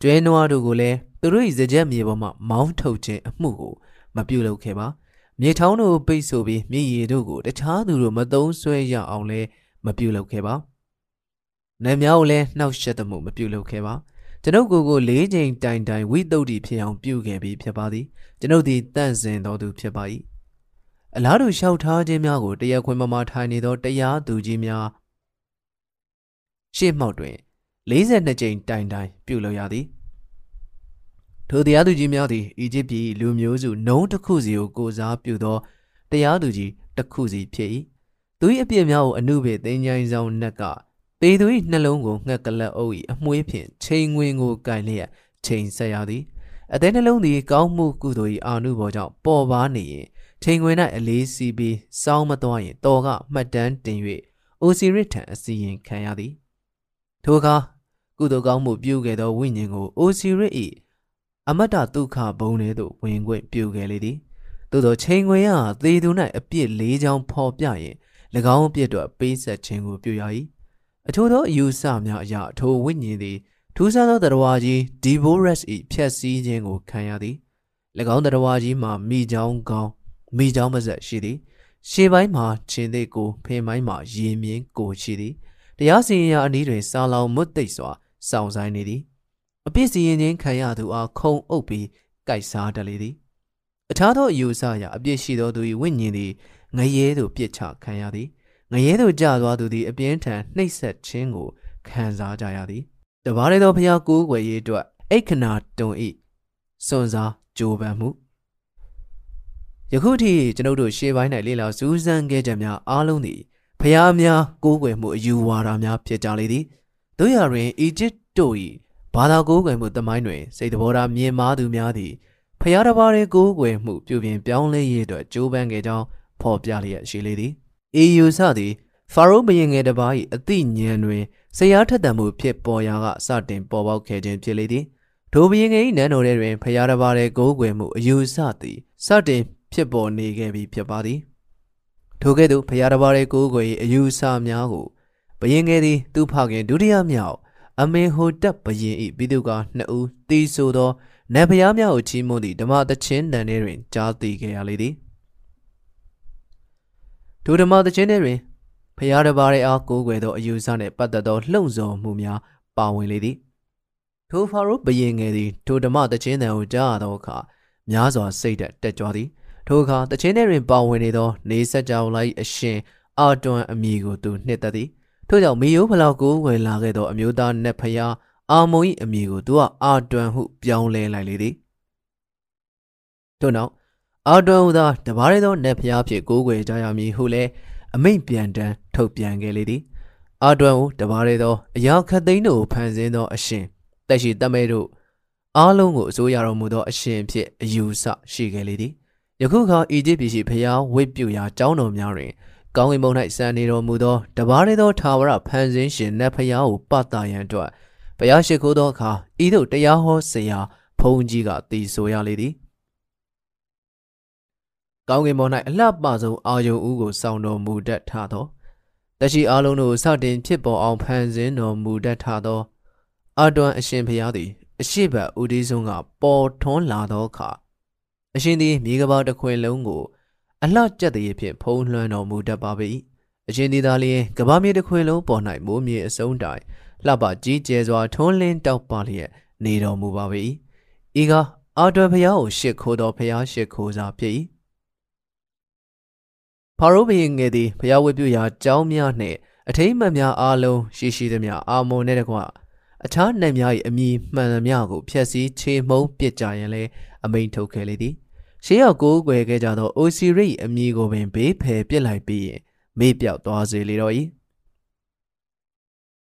ကျွဲနွားတို့ကိုလည်းသူတို့၏စကြက်မြေပေါ်မှမောင်းထုတ်ခြင်းအမှုကိုမပြုလုပ်ခဲ့ပါမြေထောင်းတို့ပိတ်ဆိုပြီးမြေရည်တို့ကိုတခြားသူတို့မသုံးဆွဲရအောင်လဲမပြုလုပ်ခဲ့ပါနတ်များကိုလည်းနှောက်ယှက်သမှုမပြုလုပ်ခဲ့ပါကျွန်ုပ်ကိုယ်ကို၄ချိန်တိုင်တိုင်ဝိတုဒ္ဓိဖြစ်အောင်ပြုခဲ့ပြီးဖြစ်ပါသည်ကျွန်ုပ်သည်တန့်စင်တော်သူဖြစ်ပါ၏အလားတူလျှောက်ထားခြင်းများကိုတရားခွင်မှာထိုင်နေသောတရားသူကြီးများ ရှေ့မှောက်တွင်42ကြိမ်တိုင်တိုင်ပြုလုပ်ရသည်ထိုတရားသူကြီးများသည်အီဂျစ်ပြည်လူမျိုးစုနှုံးတစ်ခုစီကိုကိုစားပြုသောတရားသူကြီးတစ်ခုစီဖြစ်၏သူ၏အပြစ်များကိုအနုဘေသင်္ချိုင်းဆောင်နှက်ကပေသူ၏နှလုံးကိုငှက်ကလပ်အုပ်၏အမွှေးဖြင့်ချိန်ငွေကိုကင်လျက်ချိန်ဆက်ရသည်အသေးနှလုံးသည်ကောင်းမှုကုသိုလ်၏အာနုဘောကြောင့်ပေါ်ပါနေရင်ချိန်ခွင်၌အလေးစီးပြီးစောင်းမသွားရင်တော်ကမှတ်တမ်းတင်၍အိုစီရစ်ထံအစီရင်ခံရသည် ထိုအခါကုသိုလ်ကောင်းမှုပြုခဲ့သောဝိညာဉ်ကိုအိုစီရစ်၏အမတ္တဒုက္ခဘုံထဲသို့ဝင်ခွင့်ပြုခဲ့လေသည်သို့သောချိန်ခွင်ရသေသူ၌အပြစ်၄ချောင်းဖော်ပြရင်၎င်းအပြစ်တို့ပေးဆက်ခြင်းကိုပြုရ၏အထို့သောအယူဆများအရအထိုဝိညာဉ်သည်ထူးဆန်းသောတရားကြီးဒီဘိုရက်စ်၏ဖြက်စီးခြင်းကိုခံရသည်၎င်းတရားကြီးမှာမိချောင်းကောင်းမိချောင်းမဆက်ရှိသည်ရှေ့ပိုင်းမှာခြင်းသိကိုဖင်ပိုင်းမှာရေမြင့်ကိုရှိသည် တရားစီရင်ရာအနည်းတွင်စာလောင်မွတ်သိပ်စွာစောင့်ဆိုင်နေသည်အပြစ်စီရင်ခြင်းခံရသူအားခုံအုပ်ပြီးကြိုက်စားတလေသည်အခြားသောအယူဆအရအပြစ်ရှိသောသူ၏ဝိညာဉ်သည်ငရဲသို့ပြစ်ချခံရသည်ငရဲသို့ကျသွားသူသည်အပြင်းထန်နှိပ်စက်ခြင်းကိုခံစားကြရသည်တပါးလေသောဖျားကိုးကွယ်ရေးအတွက်အိခနာတွန်ဤစွန်စားကြိုးပမ်းမှုယခုထိကျွန်ုပ်တို့ရှေ့ပိုင်း၌လေ့လာစူးစမ်းခဲ့ကြများအားလုံးသည် ဖျားများကိုးကွယ်မှုအယူဝါဒများဖြစ်ကြလေသည်တို့ရတွင်အီဂျစ်တို့၏ဘာသာကိုးကွယ်မှုတမိုင်းတွင်စိတ်တော်ထားမြင်မာသူများသည်ဖျားတစ်ပါးရဲ့ကိုးကွယ်မှုပြုပြင်ပြောင်းလဲရေးအတွက်ကြိုးပမ်းခဲ့ကြောင်းဖော်ပြလျက်ရှိလေသည်အေယူဆသည်ဖာရိုးဘရင်ငယ်တစ်ပါး၏အသိဉာဏ်တွင်ဆရာထက်သန်မှုဖြစ်ပေါ်ရာကစတင်ပေါ်ပေါက်ခဲ့ခြင်းဖြစ်လေသည်ထိုဘရင်ငယ်၏နန်းတော်ထဲတွင်ဖျားတစ်ပါးရဲ့ကိုးကွယ်မှုအယူဆသည်စတင်ဖြစ်ပေါ်နေခဲ့ပြီးဖြစ်ပါသည် ထိုကဲ့သို့ဖျားတစ်ပါးရဲ့ကိုးကွယ်၏အယူဆများကိုဘရင်ငယ်သည်သူ့ဖခင်ဒုတိယမြောက်အမေဟိုတက်ဘရင်ဤပြည်သူကနှစ်ဦးတီးဆိုသောနတ်ဖျားများကိုချီးမွမ်းသည့်ဓမ္မသချင်းတန်ထဲတွင်ကြားသိခဲ့ရလေသည်ဒုဓမ္မသချင်းထဲတွင်ဖျားတစ်ပါးရဲ့အားကိုးကွယ်သောအယူဆနှင့်ပတ်သက်သောလှုံ့ဆော်မှုများပါဝင်လေသည်ထိုဖာရိုဘရင်ငယ်သည်ထိုဓမ္မသချင်းတန်ကိုကြားရသောအခါများစွာစိတ်တက်ကြွသည် ထိုအခါတချင်းထဲတွင်ပါဝင်နေသောနေဆက်ကြောင်လိုက်အရှင်အာတွန်အမည်ကိုသူနှစ်သက်သည်ထို့ကြောင့်မီယိုးဖလောက်ကိုဝယ်လာခဲ့သောအမျိုးသားနတ်ဖျားအာမုံ၏အမည်ကိုသူကအာတွန်ဟုပြောင်းလဲလိုက်လေသည်ထို့နောက်အာတွန်ဟူသောတပါးရသောနတ်ဖျားဖြင့်ကိုးကွယ်ကြရမည်ဟုလည်းအမိန့်ပြန်တမ်းထုတ်ပြန်ခဲ့လေသည်အာတွန်ဟူတပါးရသောအရာခတ်သိန်းတို့ဖန်ဆင်းသောအရှင်တက်ရှိတမဲတို့အားလုံးကိုအစိုးရတော်မူသောအရှင်ဖြစ်အယူဆရှိခဲ့လေသည် ယခုခါအီဂျစ်ပြည်ရှိဖျားဝိပ္ပြုရာကျောင်းတော်များတွင်ကောင်းကင်ဘုံ၌စံနေတော်မူသောတပါးရသောထာဝရဖန်ဆင်းရှင်နတ်ဖျားကိုပတရန်အတွက်ဘုရားရှိခိုးသောအခါဤသို့တရားဟောဆရာဘုန်းကြီးကတည်ဆိုရလေသည်ကောင်းကင်ဘုံ၌အလှပဆုံးအာယုံဦးကိုစောင့်တော်မူတတ်ထသောတရှိအလုံးတို့စတင်ဖြစ်ပေါ်အောင်ဖန်ဆင်းတော်မူတတ်ထသောအတွန်အရှင်ဘုရားသည် အရှိတ်ဥဒီဆုံးကပေါ်ထွန်းလာသောအခါ အရှင်သည်မြေကဘာတစ်ခွင်လုံးကိုအလှကျက်တည်းဖြင့်ဖုံးလွှမ်းတော်မူတတ်ပါ၏အရှင်ဒီသာလျင်ကဘာမြေတစ်ခွင်လုံးပေါ်၌မိုးမြေအစုံတိုင်လှပကြီးကျယ်စွာထွန်းလင်းတောက်ပါလျက်နေတော်မူပါ၏ဤကအာတွယ်ဖျားကိုရှစ်ခိုးသောဖျားရှစ်ခိုးစာဖြစ်၏ဖာရိုးဘုရင်ငယ်သည်ဖျားဝတ်ပြုရာကျောင်းများနှင့်အထိမ့်မှတ်များအားလုံးရှိရှိသမျှအာမုန်နှင့်တကွအခြားနိုင်များ၏အမိမှန်သမျှကိုဖျက်ဆီးချေမှုန်းပစ်ကြရန်လည်းအမိန်ထုတ်ခဲ့လေသည် ရှေးရောက်ကိုးကွယ်ခဲ့ကြသောအိုစီရိအမိကိုပင်ဘေးဖယ်ပစ်လိုက်ပြီးရင်မေ့ပြောက်သွားစေလေတော့၏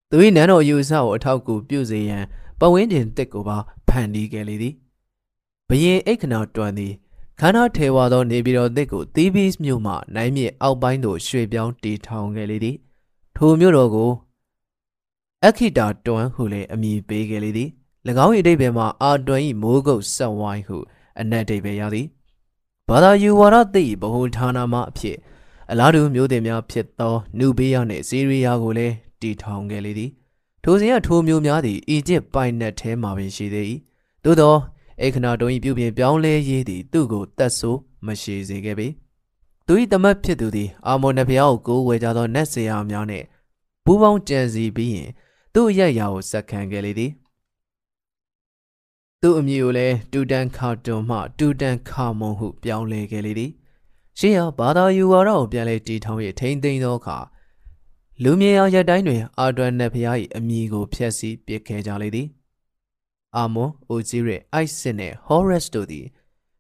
သူ၏နန်းတော်ယူဆကိုအထောက်အကူပြုစေရန်ပဝင်းတင်တစ်ကိုပါဖန်တီးခဲ့လေသည်ဘရင်အိတ်ခနာတွန်သည်ခန္ဓာထေဝါသောနေပြည်တော်တစ်ကိုသီးဘီးမြို့မှနိုင်မြေအောက်ပိုင်းသို့ရွှေ့ပြောင်းတည်ထောင်ခဲ့လေသည်ထိုမြို့တော်ကိုအခိတာတွန်ဟုလည်းအမည်ပေးခဲ့လေသည်၎င်း၏အဓိပ္ပာယ်မှာအာတွန်၏မိုးကုတ်ဆက်ဝိုင်းဟုအနက်အဓိပ္ပာယ်ရသည် ဘာသာယူဝါဒသိဗဟုဌာနမှအဖြစ်အလားတူမျိုးတင်များဖြစ်သောနူဘေးယာနှင့်စီးရီးယားကိုလည်းတည်ထောင်ခဲ့လေသည်ထိုစဉ်ကထိုမျိုးများသည်အီဂျစ်ပိုင်နက်ထဲမှာပင်ရှိသေး၏သို့သောဧခနာတုံ၏ပြုပြင်ပြောင်းလဲရေးသည်သူ့ကိုတတ်ဆိုးမရှိစေခဲ့ပေသူ၏တမတ်ဖြစ်သူသည်အာမောနဖျားကိုကိုးဝယ်ကြသောနတ်ဆရာများနှင့်ပူးပေါင်းကြံစီပြီးရင်သူ့ရဲ့ရာကိုစက္ခံခဲ့လေသည် သူ့အမည်ကိုလည်းတူတန်ခါတွန်မှတူတန်ခါမွန်ဟုပြောင်းလဲခဲ့လေသည်ရှေးဟာဘာသာယူဝါဒကိုပြန်လဲတည်ထောင်၍ထိမ့်သိမ်းသောအခါလူမြေအောင်ရက်တိုင်းတွင် အာတွန်နတ်ဖျား၏အမည်ကိုဖျက်ဆီးပစ်ခဲ့ကြလေသည်အာမွန်အိုဇီရက်အိုက်စစ်နှင့်ဟောရက်စ်တို့သည်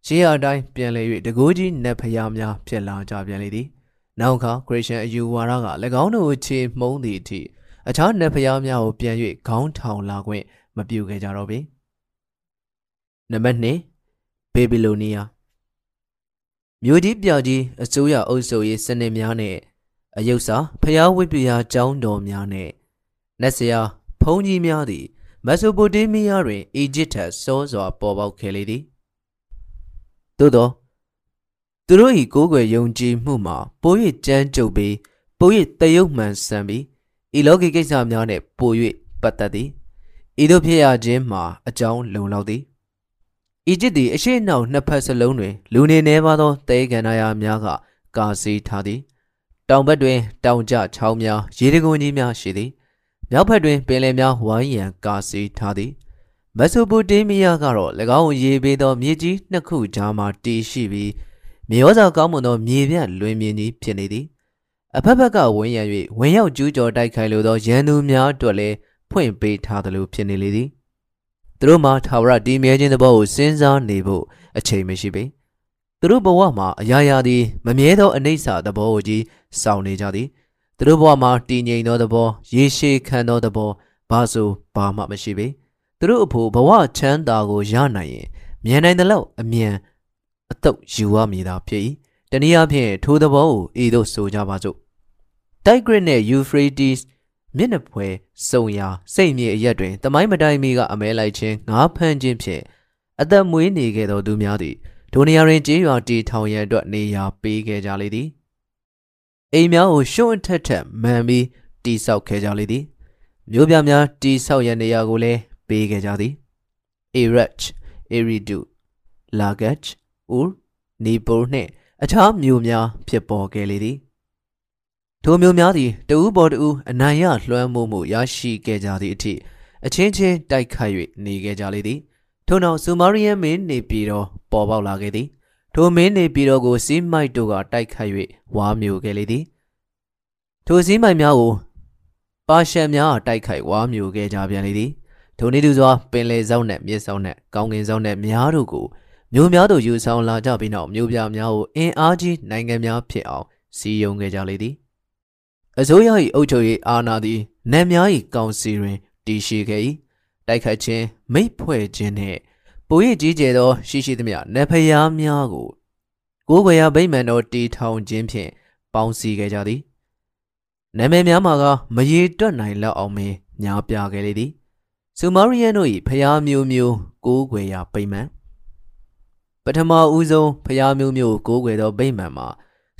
ရှေးအတိုင်းပြန်လဲ၍တကိုးကြီးနတ်ဖျားများဖြစ်လာကြပြန်လေသည်နောက်ခါခရစ်ယာန်အယူဝါဒက၎င်းတို့ချေမှုန်းသည့်အထိအခြားနတ်ဖျားများကိုပြန်၍ခေါင်းထောင်လာခွင့်မပြုခဲ့ကြတော့ပေ နံပါတ်2ဘေဘီလိုနီးယားမြို့ကြီးပြောက်ကြီးအစိုးရအုပ်ချုပ်ရေးစနစ်များနဲ့အယုတ်စာဖျားဝိပယာကျောင်းတော်များနဲ့နတ်ဆရာဘုန်းကြီးများသည်မက်ဆိုပိုတေးမီးယားတွင်အီဂျစ်ထက်စောစွာပေါ်ပေါက်ခဲ့လေသည်သို့သောသူတို့၏ကိုးကွယ်ယုံကြည်မှုမှာပို၍ကြမ်းကြုတ်ပြီးပို၍တယုတ်မှန်ဆန်ပြီးဤလောကီကိစ္စများနှင့်ပို၍ပတ်သက်သည်ဤသို့ဖြစ်ရခြင်းမှာအကြောင်းလုံလောက်သည် အီဂျစ်သည်အရှိနှောက်နှစ်ဖက်စလုံးတွင် လူနေနေပါသောတဲကန္နာယာများကကာစီထားသည်တောင်ဘက်တွင် တောင်ကျချောင်းများရေတံခွန်ကြီးများရှိသည်မြောက်ဘက်တွင်ပင်လယ်များဝိုင်းရန်ကာစီထားသည်မက်ဆိုပိုတေးမီးယားကတော့၎င်းရေပေးသောမြေကြီးနှစ်ခုကြားမှတည်ရှိပြီးမြေဩဇာကောင်းမွန်သောမြေပြန့်လွင်မြင်ကြီးဖြစ်နေသည်အဖက်ဖက်ကဝင်းရံ၍ဝင်ရောက်ကျူးကျော်တိုက်ခိုက်လိုသောရန်သူများအတွက်လည်းဖွင့်ပေးထားသလိုဖြစ်နေလေသည် သူတို့မှာထာဝရတည်မြဲခြင်းသဘောကိုစဉ်းစားနေဖို့အချိန်မရှိပေသူတို့ဘဝမှာအရာရာသည်မမြဲသောအနိစ္စသဘောကိုကြီးစောင့်နေကြသည်သူတို့ဘဝမှာတည်ငြိမ်သောသဘောရေရှည်ခံသောသဘောဘာဆိုဘာမှမရှိပေသူတို့အဖို့ဘဝချမ်းသာကိုရနိုင်ရင်မြန်နိုင်တဲ့လောက်အမြန်အတော့ယူရမည်သာဖြစ်၏တနည်းအားဖြင့်ထိုသဘောကိုဤသို့ဆိုကြပါစို့တိုက်ဂရစ်နဲ့ယူဖရေးတီးစ် မျက်နှာဖွဲစုံရာစိတ်မြေအရက်တွင်တမိုင်းမတိုင်းမီကအမဲလိုက်ခြင်းငါးဖမ်းခြင်းဖြင့်အသက်မွေးနေခဲ့သောသူများသည်ဒိုနေရာတွင်ကြေးရွာတီထောင်ရန်အတွက်နေရာပေးခဲ့ကြလေသည်အိမ်များကိုရှုံးထက်ထက်မှန်ပြီးတိဆောက်ခဲ့ကြလေသည်မြို့ပြများတိဆောက်ရန်နေရာကိုလည်းပေးခဲ့ကြသည် Erech, Eridu, Lagach, Ur, Nipur နှင့်အခြားမြို့များဖြစ်ပေါ်ခဲ့လေသည် ထိုမျိုးများသည်တဦးပေါ်တဦးအနိုင်ရလွှမ်းမိုးမှုရရှိခဲ့ကြသည့်အထိအချင်းချင်းတိုက်ခိုက်၍နေခဲ့ကြလေသည်ထို့နောက်ဆူမာရီယန်မင်းနေပြည်တော်ပေါ်ပေါက်လာခဲ့သည်ထိုမင်းနေပြည်တော်ကိုစီးမိုက်တို့ကတိုက်ခိုက်၍ဝါမျိုးခဲ့လေသည်ထိုစီးမိုက်များကိုပါရှန်များတိုက်ခိုက်ဝါမျိုးခဲ့ကြပြန်လေသည်ထိုနည်းတူစွာပင်လေဆောင်နှင့်မြေဆောင်နှင့်ကောင်းကင်ဆောင်နှင့်များတို့ကိုမျိုးများတို့ယူဆောင်လာကြပြီးနောက်မျိုးပြများကိုအင်အားကြီးနိုင်ငံများဖြစ်အောင်စီယုံခဲ့ကြလေသည် အစိုးရ၏အုပ်ချုပ်ရေးအာဏာသည်နတ်များ၏ကောင်စီတွင်တည်ရှိခဲ့၏တိုက်ခိုက်ခြင်းမိတ်ဖွဲ့ခြင်းနှင့်ပို၍ကြီးကျယ်သောရှိရှိသမျှနတ်ဖျားများကိုကိုးကွယ်ရာဗိမာန်တော်တည်ထောင်ခြင်းဖြင့်ပေါင်းစည်းခဲ့ကြသည်နာမည်များမှာကမရေတွက်နိုင်လောက်အောင်ပင်ညားပြခဲ့လေသည်ဆူမာရီယန်တို့၏ဖျားမျိုးမျိုးကိုးကွယ်ရာဗိမာန်ပထမဦးဆုံးဖျားမျိုးမျိုးကိုးကွယ်သောဗိမာန်မှာ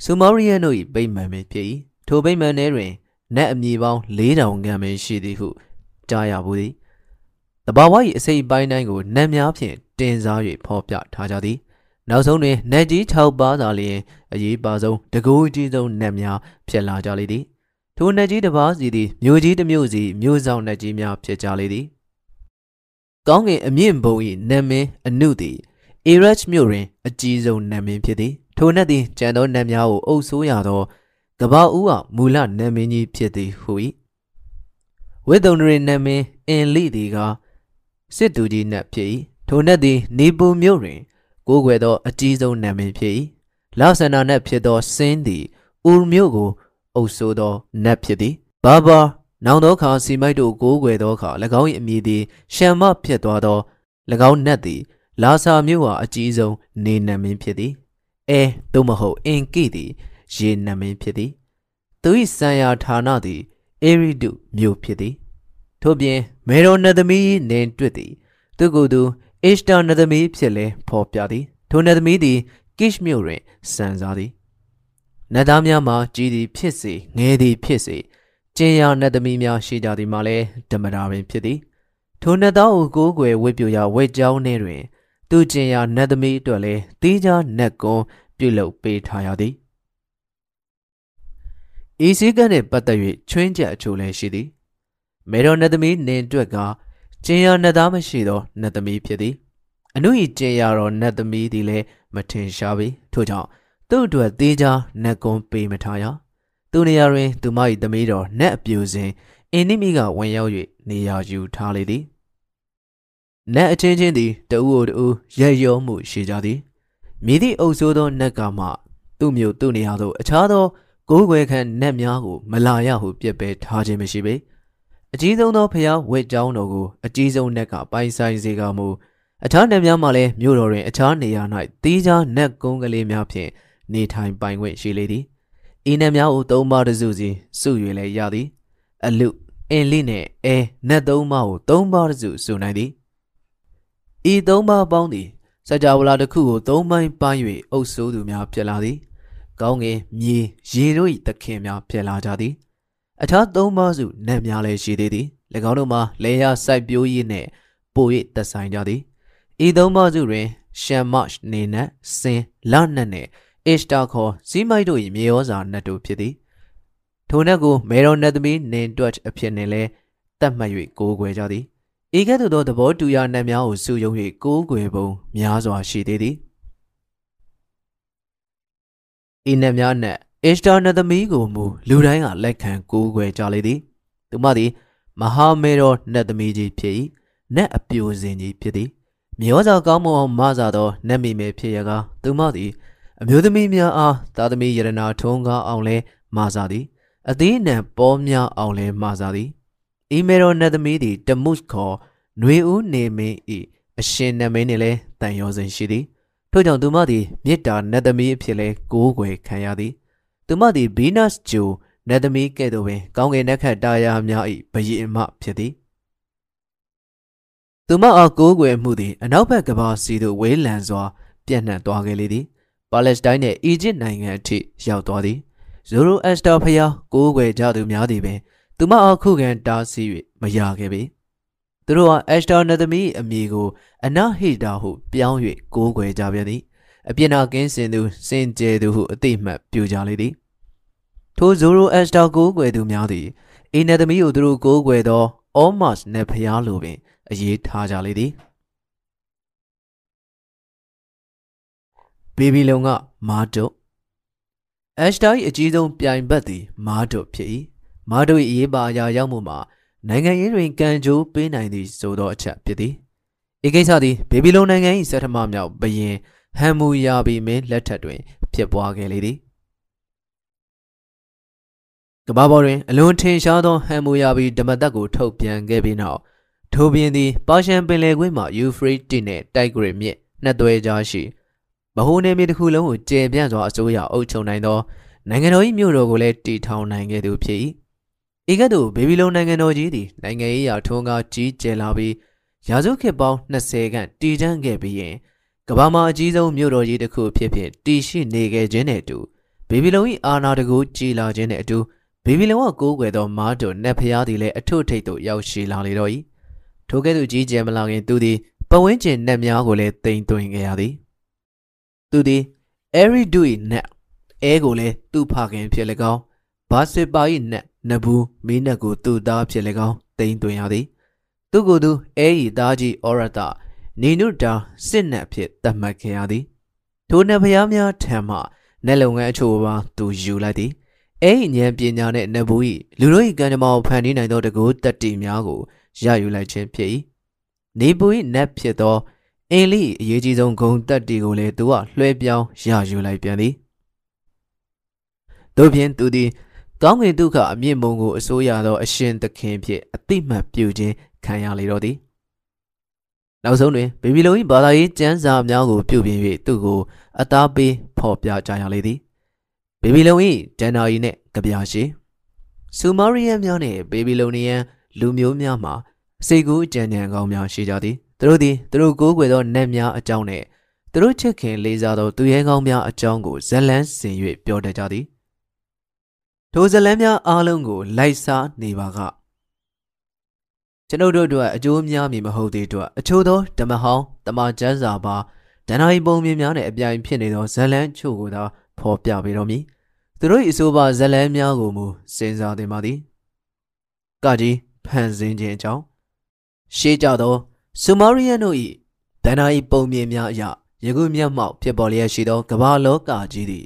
ဆူမာရီယန်တို့၏ဗိမာန်ပင်ဖြစ်၏ ထိုဗိမာန်ထဲတွင်နတ်အမည်ပေါင်း4000ခန့်ပင်ရှိသည်ဟုကြားရဘူးသည်တဘာဝ၏အစိပ်ပိုင်းတိုင်းကိုနတ်များဖြင့်တင်စား၍ဖော်ပြထားကြသည်နောက်ဆုံးတွင်နတ်ကြီး6ပါးသာလျင်အရေးပါဆုံးတကူအကြီးဆုံးနတ်များဖြစ်လာကြလေသည်ထိုနတ်ကြီးတစ်ပါးစီသည်မြို့ကြီးတစ်မြို့စီမြို့ဆောင်နတ်ကြီးများဖြစ်ကြလေသည်ကောင်းကင်အမြင့်ဘုံ၏နာမည်အနုသည် Iraq မြို့တွင်အကြီးဆုံးနတ်မင်းဖြစ်သည်ထိုနတ်သည်ကြံသောနတ်များကိုအုပ်စိုးရသော ကဘာဦးကမူလနတ်မင်းကြီးဖြစ်သည်ဟူ၏ဝိသုန္ဒရေနတ်မင်းအင်လိသည်ကစစ်သူကြီးနတ်ဖြစ်၏ထိုနတ်သည်နေပူမြို့တွင် ကိုးကွယ်သောအကြီးဆုံးနတ်မင်းဖြစ်၏လာဆန္ဒနတ်ဖြစ်သောစင်းသည်ဥမြို့ကိုအုပ်စိုးသောနတ်ဖြစ်သည်ဘာဘာနောင်သောအခါစီမိုက်တို့ကိုးကွယ်သောအခါ၎င်း၏အမည်သည်ရှမ်မဖြစ်သွားသော၎င်းနတ်သည်လာဆာမြို့ဟာအကြီးဆုံးနေနတ်မင်းဖြစ်သည်အဲသို့မဟုတ်အင်ကိသည် ရေနတ်မင်းဖြစ်သည်သူ၏စံရာဌာနသည်အေရီဒုမြို့ဖြစ်သည်ထို့ပြင်မေရောနတ်သမီးနင်တွေ့သည်သူကိုယ်သူအစ္စတာနတ်သမီးဖြစ်လဲဖော်ပြသည်ထိုနတ်သမီးသည်ကိရှ်မြို့တွင်စံစားသည်နတ်သားများမှာကြီးသည်ဖြစ်စေငယ်သည်ဖြစ်စေကျင်ရနတ်သမီးများရှိကြသည်မှာလဲဓမ္မတာပင်ဖြစ်သည်ထိုနတ်သားကိုကိုးကွယ်ဝိပြူရာဝိတ်ကြောင်းထဲတွင်သူကျင်ရနတ်သမီးအတွက်လဲတီးခြားနတ်ကွန်ပြုလုပ်ပေးထားရသည် ဤစည်းကမ်းနှင့်ပတ်သက်၍ချွင်းချက်အချို့လည်းရှိသည်မေတော်နတ်သမီးနင်အတွက်ကကျင်ရနတ်သားမရှိသောနတ်သမီးဖြစ်သည်အနုဤကျင်ရတော်နတ်သမီးသည်လည်းမထင်ရှားပေထို့ကြောင့်သူ့အတွက်သေးချာနတ်ကွန်ပေးမထားရသူနေရာတွင်သူမ၏သမီးတော်နတ်အပြူစဉ်အင်းနိမိကဝင်ရောက်၍နေရာယူထားလေသည်နတ်အချင်းချင်းသည်တဦးကိုတဦးရက်ရောမှုရှိကြသည်မိသည့်အုပ်စိုးသောနတ်ကမှသူ့မျိုးသူ့နေရာသို့အခြားသော ကိုးကွယ်ခံနတ်များကိုမလာရဟုပြစ်ပယ်ထားခြင်းမရှိပေအကြီးဆုံးသောဖျားဝက်ကြောင်းတော်ကိုအကြီးဆုံးနတ်ကပိုင်ဆိုင်စေကမူအခြားနတ်များမှလည်းမြို့တော်တွင်အခြားနေရာ၌တီးခြားနတ်ကုန်းကလေးများဖြင့်နေထိုင်ပိုင်ခွင့်ရှိလေသည်ဤနတ်များကိုသုံးပါးတစုစီစု၍လည်းရသည်အလုအင်လိနှင့်အဲနတ်သုံးပါးကိုသုံးပါးတစုစုနိုင်သည်ဤသုံးပါးပေါင်းသည်စကြဝဠာတစ်ခုကိုသုံးပိုင်းပိုင်း၍အုပ်စိုးသူများဖြစ်လာသည် ကောင်းငင်မြေရေတို့၏သခင်များဖြစ်လာကြသည်အခြားသုံးပါးစုနတ်များလည်းရှိသေးသည်၎င်းတို့မှာလေယာစိုက်ပျိုးရေးနှင့်ပို၍သက်ဆိုင်ကြသည်ဤသုံးပါးစုတွင်ရှမ်မတ်နေနတ်စင်လနတ်နှင့်အစ္စတာခေါ်ဇီမိုက်တို့၏မြေဩဇာနတ်တို့ဖြစ်သည်ထိုနတ်ကိုမေရောနတ်သမီးနင်တွတ်အဖြစ်နှင့်လည်းတတ်မှတ်၍ကိုးကွယ်ကြသည်ဤကဲ့သို့သောသဘောတူရာနတ်များကိုစုယုံ၍ကိုးကွယ်ပုံများစွာရှိသေးသည် ဤနတ်များနှင့်အစ္စတာနတ်သမီးကိုမူလူတိုင်းကလက်ခံကိုးကွယ်ကြလေသည်သူမသည်မဟာမေရောနတ်သမီးကြီးဖြစ်၏နတ်အပြိုစင်ကြီးဖြစ်သည်မြေဩဇာကောင်းမွန်အောင်မဆာသောနတ်မိမေဖြစ်ရကားသူမသည်အမျိုးသမီးများအားသာသမီယရနာထုံးကားအောင်လဲမဆာသည်အသေးနံပေါ်များအောင်လဲမဆာသည်အီမေရောနတ်သမီးသည်တမုစ်ခေါ်ຫນွေဦးနေမင်း၏အရှင်နမင်းနှင့်လည်းတန်ရောစဉ်ရှိသည် ထို့ကြောင့်သူမသည်မေတ္တာနတ်သမီးအဖြစ်လဲကိုးကွယ်ခံရသည်သူမသည်ဗီနပ်စ်ဂျိုနတ်သမီးကဲ့သို့ပင်ကောင်းကင်နက်ခတ်တာယာများ၏ဘယင်မဖြစ်သည်သူမအားကိုးကွယ်မှုသည်အနောက်ဘက်ကဘာစီသို့ဝေးလံစွာပြန့်နှံ့သွားခဲ့လေသည်ပါလက်စတိုင်းနှင့်အီဂျစ်နိုင်ငံအထိရောက်သွားသည်ဇိုရိုအက်စတာဖျားကိုးကွယ်ကြသူများသည်ပင်သူမအားခုခံတားဆီး၍မရခဲ့ပေ သူတို့ဟာအက်စတာနသမီအမည်ကိုအနာဟိတာဟုပြောင်း၍ကိုးကွယ်ကြပြန်သည်အပြစ်နာကင်းစင်သူစင်ကြယ်သူဟုအသိမှတ်ပြုကြလေသည်ထိုဇိုရိုအက်စတာကိုးကွယ်သူများသည်အေနသမီကိုသူတို့ကိုးကွယ်သောအောမတ်နဖျားလိုပင်အရေးထားကြလေသည်ဘေဘီလုံကမာတုအက်စတာ၏အကြီးဆုံးပြိုင်ဘက်သည်မာတုဖြစ်၏မာတု၏အရေးပါအရာရောက်မှုမှာ နိုင်ငံရေးတွင်ကံကြိုးပေးနိုင်သည့်ဆိုသောအချက်ဖြစ်သည်ဤကိစ္စသည်ဘေဘီလုံနိုင်ငံ၏ဆထမမြောက်ဘယင်ဟမ်မူယာဘီမင်းလက်ထက်တွင် ဖြစ်ပွားခဲ့လေသည်ကမ္ဘာပေါ်တွင်အလွန်ထင်ရှားသောဟမ်မူယာဘီဓမ္မသက်ကိုထုတ်ပြန်ခဲ့ပြီးနောက်ထိုဘင်းသည်ပါရှန်ပင်လယ်ကွေ့မှယူဖရိတိနှင့်တိုက်ဂရစ်မြစ်နှစ်သွဲကြားရှိဗဟိုနယ်မြေတစ်ခုလုံးကိုကျယ်ပြန့်စွာအစိုးရအုပ်ချုပ်နိုင်သောနိုင်ငံတော်၏မြို့တော်ကိုလည်းတည်ထောင်နိုင်ခဲ့သူဖြစ်၏။ ဤကဲ့သို့ဘေဘီလုံနိုင်ငံတော်ကြီးသည်နိုင်ငံရေးရာထုံးကားကြီးကျယ်လာပြီးရာစုခေတ်ပေါင်း20ခန့်တည်တံ့ခဲ့ပြီးရင်ကမ္ဘာမှာအကြီးဆုံးမြို့တော်ကြီးတစ်ခုဖြစ်ဖြစ်တည်ရှိနေခဲ့ခြင်းနဲ့အတူဘေဘီလုံ၏အာဏာတကူကြီးလာခြင်းနဲ့အတူဘေဘီလုံကကိုးကွယ်သောမားတို့နတ်ဖျားသည်လည်းအထွတ်ထိပ်သို့ရောက်ရှိလာလေတော့၏ထိုကဲ့သို့ကြီးကျယ်မလာခင်သူသည်ပဝင်းကျင်နတ်များကိုလည်းတင်သွင်းခဲ့ရသည်သူသည်အဲရီဒူ၏နတ်အဲကိုလည်းသူ့ဖခင်ဖြစ်၎င်းဘာစစ်ပါ၏နတ် နဘူးမင်းနတ်ကိုသူ့သားဖြစ်၎င်းတင်သွင်းရသည်သူကိုယ်သူအဲ၏သားကြီးအောရတနေနုတာစစ်နတ်ဖြစ်သတ်မှတ်ခဲ့ရသည်ထိုနတ်ဖျားများထံမှနတ်လုံငန်းအချို့ပါသူယူလိုက်သည်အဲ့ဒီဉာဏ်ပညာနှင့်နတ်ဘူး၏လူတို့၏ကံကြမ္မာကိုဖန်တီးနိုင်သောတကူတတ္တိများကိုရယူလိုက်ခြင်းဖြစ်၏နေဘူး၏နတ်ဖြစ်သောအင်းလိအရေးကြီးဆုံးဂုံတတ္တိကိုလည်းသူကလွှဲပြောင်းရယူလိုက်ပြန်သည်တို့ဖြင့်သူသည် ကောင်းကင်ဒုက္ခအမြင့်မုံကိုအစိုးရသောအရှင်သခင်ဖြင့်အတိမတ်ပြုခြင်းခံရလေတော့သည်နောက်ဆုံးတွင်ဘေဘီလုံ၏ဘာသာရေးကျမ်းစာများကိုပြုပြင်၍သူ့ကိုအသားပေးဖော်ပြကြရလေသည်ဘေဘီလုံ၏ဒန်နာရီနှင့်ကြပြာရှိဆူမာရီယန်များနှင့်ဘေဘီလုံနီယန်လူမျိုးများမှာစိတ်ကူးအကြံဉာဏ်ကောင်းများရှိကြသည်သူတို့သည်သူတို့ကိုးကွယ်သောနတ်များအကြောင်းနှင့်သူတို့ချစ်ခင်လေးစားသောသူရဲကောင်းများအကြောင်းကိုဇလန်းစင်၍ပြောတတ်ကြသည် ထိုဇလန်းများအားလုံးကိုလိုက်စားနေပါကကျွန်ုပ်တို့အတွက်အကျိုးများမည်မဟုတ်သေးအတွက်အချို့သောဓမ္မဟောင်းတမန်ကျမ်းစာပါဒဏ္ဍာရီပုံမြင်များနဲ့အပြိုင်ဖြစ်နေသောဇလန်းချို့ကိုသာဖော်ပြပေးတော်မူသူတို့၏အဆိုပါဇလန်းများကိုမူစဉ်းစားသင်ပါသည်ကကြီးဖန်ဆင်းခြင်းအကြောင်းရှေးကြသောဆူမာရီယန်တို့၏ဒဏ္ဍာရီပုံမြင်များအရယခုမျက်မှောက်ဖြစ်ပေါ်လျက်ရှိသောကမ္ဘာလောကကြီးသည်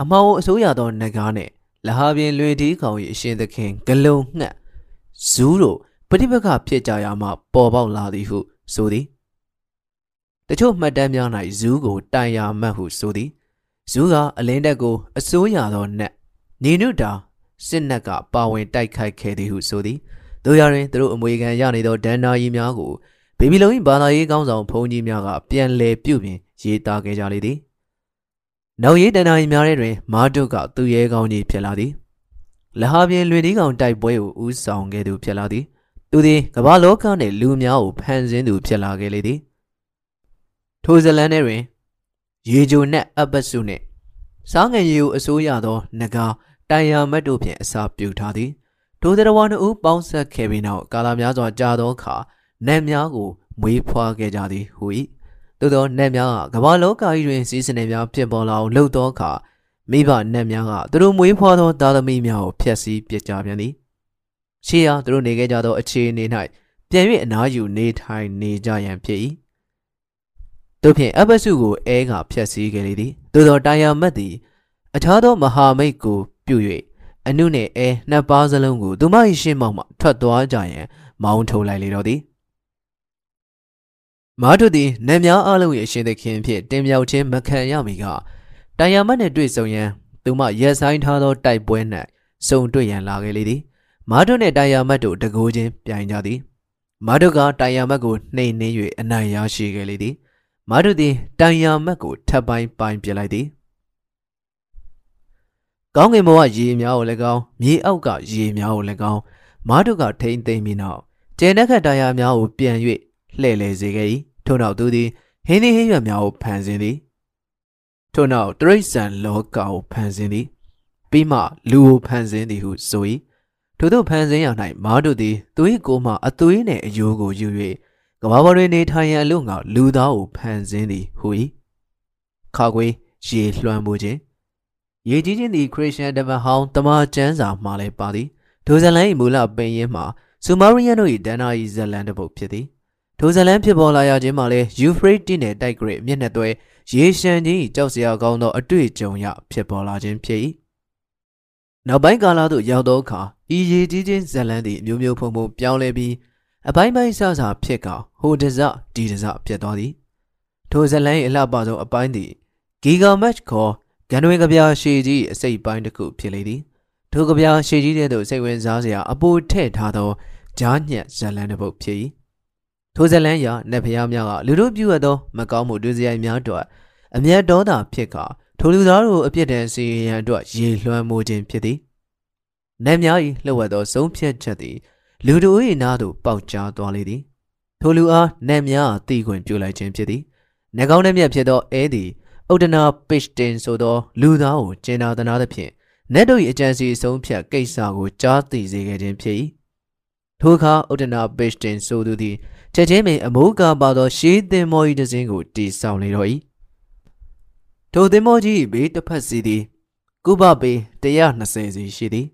အမောင်အစိုးရသောနဂါးနှင့် လဟာပြင်လွေဒီကောင်၏အရှင်သခင်ဂလုံငှက်ဇူးတို့ပဋိပက္ခဖြစ်ကြရမှပေါ်ပေါက်လာသည်ဟုဆိုသည်တချို့မှတ်တမ်းများ၌ဇူးကိုတိုင်ယာမတ်ဟုဆိုသည်ဇူးကအလင်းတက်ကိုအစိုးရသောနတ်နေနုတာစစ်နတ်ကပါဝင်တိုက်ခိုက်ခဲ့သည်ဟုဆိုသည်တို့ရရင်သူတို့အမွေခံရနေသောဒန်နာကြီးများကိုဘေဘီလုံ၏ဘာသာရေးကောင်းဆောင်ဘုန်းကြီးများကပြန်လည်ပြုပြင်ရေးသားခဲ့ကြလေသည် နောက်ရေးဒန်နာကြီးများထဲတွင် မာဒုကသူရဲကောင်းကြီးဖြစ်လာသည်လဟာပြင်လွေဒီကောင်တိုက်ပွဲကိုဦးဆောင်ခဲ့သူဖြစ်လာသည် သူသည်ကမ္ဘာလောကနှင့်လူများကိုဖန်ဆင်းသူဖြစ်လာခဲ့လေသည်ထိုဇလန်ထဲတွင် ရေဂျိုနှက်အပစုနှင့်စားငယ်ရီကိုအစိုးရသောနဂါတိုင်ယာမတ်တို့ဖြင့်အစာပြုထားသည်ထိုသရဝနှုတ်ပေါင်းဆက်ခဲ့ပြီးနောက်ကာလများစွာကြာသောအခါနတ်များကိုမွေးဖွားခဲ့ကြသည်ဟူ၏ သို့သောနတ်များကကမ္ဘာလောကကြီးတွင်စီးစနေများဖြစ်ပေါ်လာအောင်လှုပ်သောအခါမိဘနတ်များကသူတို့မွေးဖွားသောသားသမီးများကိုဖျက်ဆီးပစ်ကြပြန်သည်ရှေးအားသူတို့နေခဲ့ကြသောအခြေအနေ၌ပြန်၍အနားယူနေထိုင်နေကြရန်ဖြစ်၏တို့ဖြင့်အဘစုကိုအဲကဖျက်ဆီးခဲ့လေသည်သို့သောတာယာမတ်သည်အခြားသောမဟာမိတ်ကိုပြု၍အနုနှင့်အဲနှစ်ပါးစလုံးကိုသူမ၏ရှင်းမောက်မှထွက်သွားကြရန်မောင်းထုတ်လိုက်လေတော့သည် မာထုသည်နတ်များအလုံး၏အရှင်သခင်ဖြင့်တင်မြောက်ခြင်းမခံရမီကတာယာမတ်နှင့်တွေ့ဆုံရန်သူမရက်ဆိုင်ထားသောတိုက်ပွဲ၌စုံတွေ့ရန်လာခဲ့လေသည်မာထုနှင့်တာယာမတ်တို့တကိုးချင်းပြိုင်ကြသည်မာထုကတာယာမတ်ကိုနှိမ်နှင်း၍အနိုင်ရရှိခဲ့လေသည်မာထုသည်တိုင်ယာမတ်ကိုထပ်ပိုင်းပိုင်းပြလိုက်သည်ကောင်းကင်ဘဝရေများကိုလည်းကောင်းမြေအောက်ကရေများကိုလည်းကောင်းမာထုကထိမ့်သိမ့်ပြီးနောက်ကျဲနှက်ခတ်တိုင်ယာများကိုပြန်၍ လှည့်လည်စေခဲ့၏ထို့နောက်သူသည်ဟင်းသီးဟင်းရွက်များကိုဖန်ဆင်းသည်ထို့နောက်တရိษံလောကကိုဖန်ဆင်းသည်ပြီးမှလူကိုဖန်ဆင်းသည်ဟုဆို၏ထို့သောဖန်ဆင်းရ၌မာတို့သည်သူ၏ကိုယ်မှအသွေးနှင့်အယိုးကိုယူ၍ကမ္ဘာပေါ်တွင်နေထိုင်ရန်အလို့ငါလူသားကိုဖန်ဆင်းသည်ဟူ၏ခါခွေရေလွှမ်းမှုခြင်းရေကြီးခြင်းသည်ခရစ်ယာန်ဓမ္မဟောင်းတမန်ကျမ်းစာမှာလည်းပါသည်ဒိုဇလန်၏မူလပင်ရင်းမှာဆူမာရီယန်တို့၏ဒန်နာ၏ဇလန်တပုတ်ဖြစ်သည် ဒိုဇလန်ဖြစ်ပေါ်လာရခြင်းမှာလည်းယူဖရိတ်နှင့်တိုက်ကြမျက်နှာသွဲရေရှမ်းခြင်းကြောက်စရာကောင်းသောအတွေ့အကြုံရဖြစ်ပေါ်လာခြင်းဖြစ်၏နောက်ပိုင်းကာလသို့ရောက်သောအခါဤရေကြီးခြင်းဇလန်သည်မျိုးမျိုးဖုံဖုံပြောင်းလဲပြီးအပိုင်းပိုင်းဆဆဖြစ်ကဟိုတစဒီတစဖြစ်သွားသည်ထိုဇလန်၏အလှပဆုံးအပိုင်းသည်ဂီဂါမက်ခေါ်ဂန်တွင်ကဗျာရှည်ကြီးအစိပ်ပိုင်းတစ်ခုဖြစ်လေသည်ထိုကဗျာရှည်ကြီးတဲ့သို့စိတ်ဝင်စားစရာအပိုထည့်ထားသောဂျားညက်ဇလန်တစ်ပုဒ်ဖြစ်၏ ထိုဇလန်ရနတ်ဖျားများကလူတို့ပြုအပ်သောမကောင်းမှုတွေ့စရိုက်များတို့အမျက်ဒေါသဖြစ်ကထိုလူသားတို့အပြစ်ဒဏ်စီရင်ရန်အတွက်ရေလွှမ်းမိုးခြင်းဖြစ်သည်နတ်များ၏လှုပ်ဝက်သောဆုံးဖြတ်ချက်သည်လူတို့၏နားသို့ပေါက်ကြားသွားလေသည်ထိုလူအားနတ်များအသိခွင့်ပြုလိုက်ခြင်းဖြစ်သည်နှကောင်းနှမျက်ဖြစ်သောအဲသည်ဥဒနာပစ်တင်ဆိုသောလူသားကိုကျင်နာသနာသဖြင့်နတ်တို့၏အကြံစီဆုံးဖြတ်ကိစ္စကိုကြားသိစေခဲ့ခြင်းဖြစ်၏ထိုအခါဥဒနာပစ်တင်ဆိုသူသည် ချက်ချင်းပင်အမိုးကာပါသောရှေးသင်မော၏တစင်းကိုတီဆောင်လေတော့၏ထိုသင်္ဘောကြီးဘေးတစ်ဖက်စီသည် ကုဘပေ120စီရှိသည်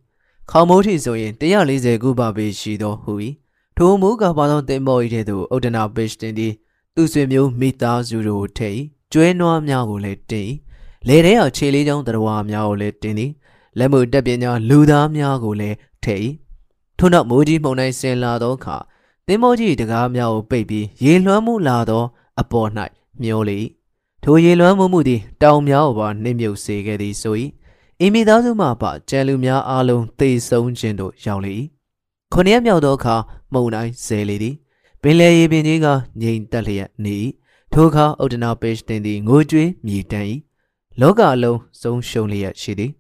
ခေါမိုးထီဆိုရင်140ကုဘပေရှိသောဟူ၏ထိုမူကပါသောသင်္ဘော၏ထဲသို့ဥဒနာပစ်တင်သည်သူဆွေမျိုးမိသားစုတို့ထိတ်ကျွဲနွားများကိုလည်းတင်လေထဲကခြေလေးချောင်းတရားများကိုလည်းတင်သည်လက်မှုတက်ပညာလူသားများကိုလည်းထိတ်ထို့နောက်မိုးကြီးမှုန်တိုင်းဆင်လာသောအခါ သင်္ဘောကြီးတကားများကိုပိတ်ပြီးရေလွှမ်းမှုလာသောအပေါ်၌မျောလေထိုရေလွှမ်းမှုမှုသည်တောင်များကိုပါနှိမ့်မြုပ်စေခဲ့သည်ဆို၏အင်းမိသားစုမှပါကျန်လူများအားလုံးသေဆုံးခြင်းတို့ရောက်လေ၏ခုနှစ်ရက်မြောက်သောအခါမှုန်တိုင်းဆဲလေသည်ပင်လယ်ရေပင်ကြီးကငြိမ်သက်လျက်နေ၏ထိုအခါဥဒနာပေရှ်တင်သည်ငိုကြွေးမြည်တမ်း၏လောကအလုံးဆုံးရှုံးလျက်ရှိသည်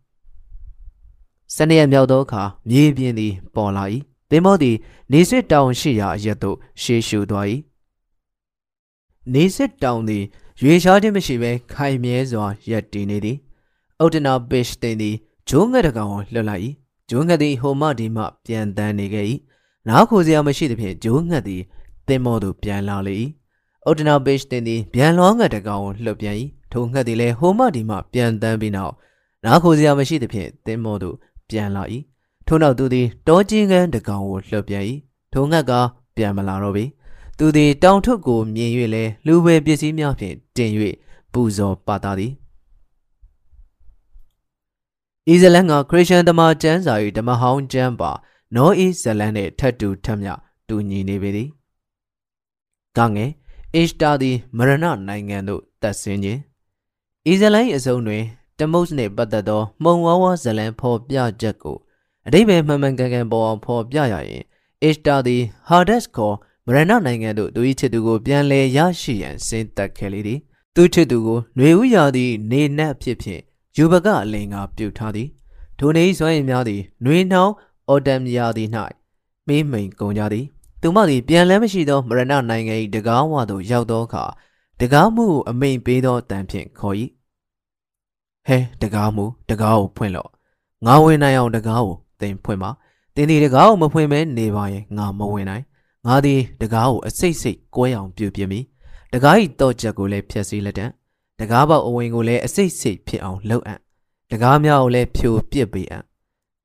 စနေရက်မြောက်သောအခါမြေပြင်သည်ပေါ်လာ၏ သင်္ဘောသည်နေစစ်တောင်ရှိရာအရက်သို့ရှေးရှုသွား၏နေစစ်တောင်သည်ရွေရှားခြင်းမရှိဘဲခိုင်မြဲစွာရပ်တည်နေသည်ဥဒနာပေရှ်တင်သည်ဂျိုးငှက်တကောင်ကိုလွှတ်လိုက်၏ဂျိုးငှက်သည်ဟိုမှဒီမှပြန်တန်းနေခဲ့၏နားခိုစရာမရှိသဖြင့်ဂျိုးငှက်သည်သင်္ဘောသို့ပြန်လာလေ၏။အော်ဒနာဘေ့ချ်တင်သည်ပြန်လွှမ်းငတ်တကောင်ကိုလှုပ်ပြန်၏။ထိုငှက်သည်လည်းဟိုမှဒီမှပြန်တန်းပြီးနောက်နားခိုစရာမရှိသဖြင့်သင်္ဘောသို့ပြန်လာ၏။ ထို့နောက်သူသည်တောချင်းကန်းတကောင်ကိုလှုပ်ပြန်၏။ထိုငှက်ကပြန်မလာတော့ပေ။သူသည်တောင်ထုပ်ကိုမြင်၍လည်းလူပဲပစ္စည်းများဖြင့်တင်၍ပူဇော်ပါတာသည်။အီဇလန်ကခရစ်ယာန်တမန်ကျမ်းစာ၏ဓမ္မဟောင်းကျမ်းပါနော်အီဇလန်နှင့်ထပ်တူထပ်မြတူညီနေပေသည်။ကငယ်အစ္စတာသည်မရဏနိုင်ငံသို့တက်ဆင်းခြင်းအီဇလိုင်းအစုံတွင်တမုတ်နှင့်ပတ်သက်သောမုံဝါးဝါဇလံဖော်ပြချက်ကို အတိပ္ပယ်မှန်မှန်ကန်ကန်ပေါ်အောင်ဖော်ပြရရင် Ishtar သည် Hades ခေါ်မရဏနိုင်ငံသို့သူ၏ချစ်သူကိုပြန်လည်ရရှိရန်စဉ်သက်ခဲ့လေသည်သူချစ်သူကိုနှွေဥရာသည် နေနက်ဖြစ်ဖြင့်ယူပကအလင်ကာပြုတ်ထားသည်ထိုနေ၏စွမ်းရည်များသည်နှွေနှောင်းအော်တမ်ယာသည်၌မေးမိန်ကုန်ကြသည်သူမသည်ပြန်လဲမရှိသောမရဏနိုင်ငံ၏တကားဝသို့ရောက်သောအခါတကားမှုကိုအမိန်ပေးသောတန်ဖြင့်ခေါ်၏ဟဲတကားမှုတကားကိုဖွင့်လော့ငါဝင်နိုင်အောင်တကားကို သင်ဖွင့်ပါသင်ဒီတကားကိုမဖွင့်မဲနေပါရင်ငါမဝင်နိုင်ငါသည်တကားကိုအစိတ်စိတ်ကွဲအောင်ပြုပြင်မိတကား၏တော့ချက်ကိုလည်းဖျက်ဆီးလက်တံတကားပေါက်အဝင်ကိုလည်းအစိတ်စိတ်ဖြစ်အောင်လုပ်အံ့တကားများကိုလည်းဖြိုပစ်ပေးအံ့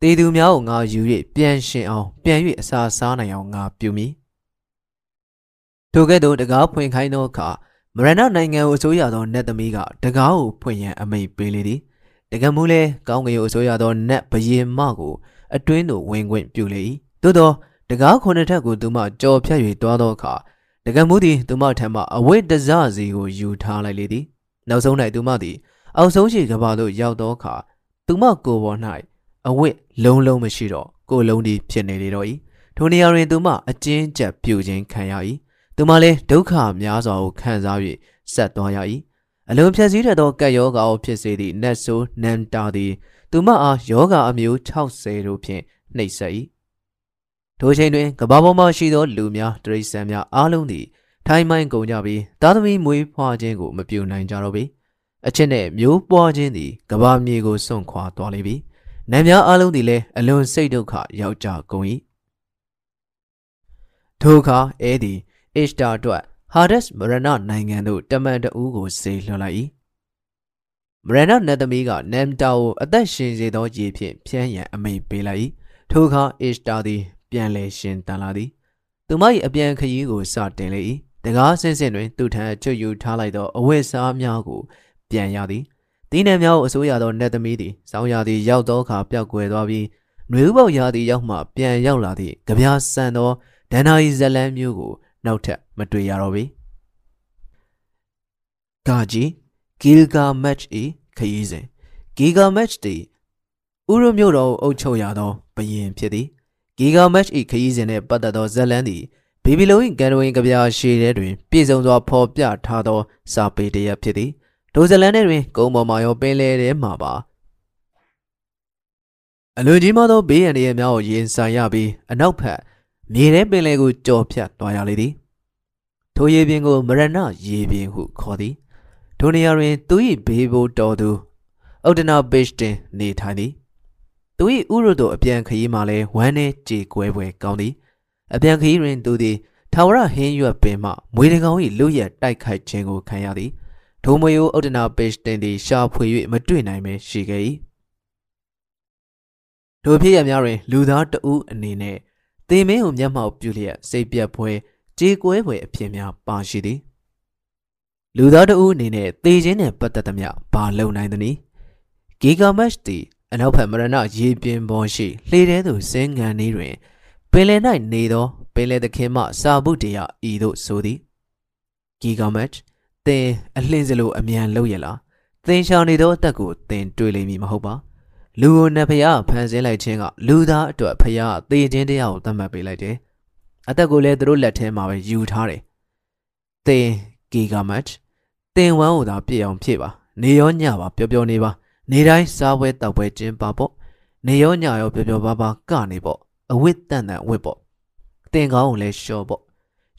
တေသူများကိုငါယူ၍ပြန်ရှင်အောင်ပြန်၍အစာစားနိုင်အောင်ငါပြုမည်ထိုကဲ့သို့တကားဖွင့်ခိုင်းသောအခါမရဏနိုင်ငံကိုအစိုးရသောနတ်သမီးကတကားကိုဖွင့်ရန်အမိန့်ပေးလေသည်တကယ်မူလဲကောင်းကင်ကိုအစိုးရသောနတ်ဘရင်မကို အတွင်းသို့ဝင်ခွင့်ပြုလေ၏သို့သောတကားခုနှစ်ထပ်ကိုသူမကြော်ဖြတ်၍တွားသောအခါတကယ်မူသည်သူမထံမှအဝိတ္တဇစီကိုယူထားလိုက်လေသည်နောက်ဆုံး၌သူမသည်အောက်ဆုံးရှိကဘာသို့ရောက်သောအခါသူမကိုယ်ပေါ်၌အဝိလုံးလုံးမရှိတော့ကိုလုံးဒီဖြစ်နေလေတော့၏ထိုနေရာတွင်သူမအကျဉ်းကျပ်ပြူခြင်းခံရ၏သူမလည်းဒုက္ခများစွာကိုခံစား၍ဆက်သွားရ၏အလုံးဖြည့်စည်းတဲ့သောကက်ယောဂါကိုဖြစ်စေသည့်နတ်ဆိုးနန်တာသည် သူမအားယောဂါအမျိုး60တို့ဖြင့်နှိပ်စက်၏ထိုချိန်တွင်ကဘာပေါ်မှရှိသောလူများတရိษံများအားလုံးသည်ထိုင်းမိုင်းကုန်ကြပြီးသားသမီးမွေးဖွားခြင်းကိုမပြုနိုင်ကြတော့ပေအချစ်နှင့်မျိုးပွားခြင်းသည်ကဘာမြေကိုစွန့်ခွာသွားလိမ့်ပြီနတ်များအားလုံးသည်လည်းအလွန်စိတ်ဒုက္ခရောက်ကြကုန်၏ထိုအခါအဲသည်အစ္စတာအတွက်ဟာဒက်မရဏနိုင်ငံသို့တမန်တဦးကိုစေလွှတ်လိုက်၏ မရဏနတ်သမီးကနမ်တာကိုအသက်ရှင်စေသောရည်ဖြင့်ဖျန်းရန်အမိန်ပေးလိုက်၏ထိုအခါအစ္စတာသည်ပြန်လည်ရှင်တန်လာသည်သူမ၏အပြန်ခရီးကိုစတင်လေ၏တကားဆင်းဆင်းတွင်သူထံချွတ်ယူထားလိုက်သောအဝတ်စားများကိုပြန်ရသည်ဒီနယ်များကိုအစိုးရသောနတ်သမီးသည်စောင်းရာသည်ရောက်သောအခါပျောက်ကွယ်သွားပြီးနှွေဦးပေါရာသည်ရောက်မှပြန်ရောက်လာသည့်ကြပြားဆန်သောဒန္နာရီဇလန်းမျိုးကိုနောက်ထပ်မတွေ့ရတော့ပေ။ကာဂျီဂီလ်ဂါမက် ချ်၏ခရီးစဉ်ဂီဂါမက်ချ်သည်ဥရမြို့တော်အုပ်ချုပ်ရသောဘရင်ဖြစ်သည်ဂီဂါမက်ချ်၏ခရီးစဉ်နှင့်ပတ်သက်သောဇလန်းသည်ဘေဘီလုံ၏ကန်ဒဝင်းကြပြားရှည်ထဲတွင်ပြည်စုံစွာဖော်ပြထားသောစာပေတရက်ဖြစ်သည်ဒိုဇလန်ထဲတွင်ကုန်းပေါ်မှာရောပင်လယ်ထဲမှာပါအလွန်ကြီးမားသောဘေးရန်တွေများကိုရင်ဆိုင်ရပြီးအနောက်ဘက်မြေထဲပင်လယ်ကိုကြော်ဖြတ်သွားရလေသည်ထိုရေပြင်ကိုမရဏရေပြင်ဟုခေါ်သည် ထိုနေရာတွင်သူ၏ဘေးဘိုးတော်သူဥဒနာဘစ်တင်နေထိုင်သည်သူ၏ဥရုတို့အပြန်ခရီးမှလည်းဝမ်းနဲ့ကြေကွဲပွဲကောင်းသည်အပြန်ခရီးတွင်သူသည်ထာဝရဟင်းရွက်ပင်မှမွေတကောင်၏လူရက်တိုက်ခိုက်ခြင်းကိုခံရသည်ဒိုမယိုဥဒနာပေရှ်တင်သည်ရှာဖွေ၍မတွေ့နိုင်ပဲရှိခဲ့၏ဒိုဖြစ်ရများတွင်လူသားတဦးအနေနဲ့သေမင်းကိုမျက်မှောက်ပြုလျက်စိတ်ပြတ်ပွဲကြေကွဲပွဲအဖြစ်များပါရှိသည် လူသားတဦးအနေနဲ့သေခြင်းနဲ့ပတ်သက်သမျှဘာလုံနိုင်သနည်းဂီဂါမက်သည်အနောက်ဘက်မရဏရေပြင်ပေါ်ရှိလှေထဲသို့ဆင်းငံနေတွင်ပင်လယ်၌နေသောပင်လယ်သခင်မှစာဘုတ်တရားဤသို့ဆိုသည်ဂီဂါမက်သင်အလှင်းစလိုအမြန်လုပ်ရလားသင်ရှောင်နေသောအသက်ကိုသင်တွေ့လိမ့်မည်မဟုတ်ပါလူကိုနတ်ဖျားဖန်ဆင်းလိုက်ခြင်းကလူသားအတွက်ဖျားသေခြင်းတရားကိုသတ်မှတ်ပေးလိုက်တယ်အသက်ကိုလည်းသူတို့လက်ထဲမှာပဲယူထားတယ်သင်ဂီဂါမက် တင်ဝမ်းကိုသာပြည့်အောင်ဖြည့်ပါနေရောညပါပျော်ပျော်နေပါနေတိုင်းစားပွဲတောက်ပွဲကျင်းပါပေါ့နေရောညရောပျော်ပျော်ပါပါကနေပေါ့အဝတ်တန်တန်အဝတ်ပေါ့တင်ကောင်းကိုလည်းရှော့ပေါ့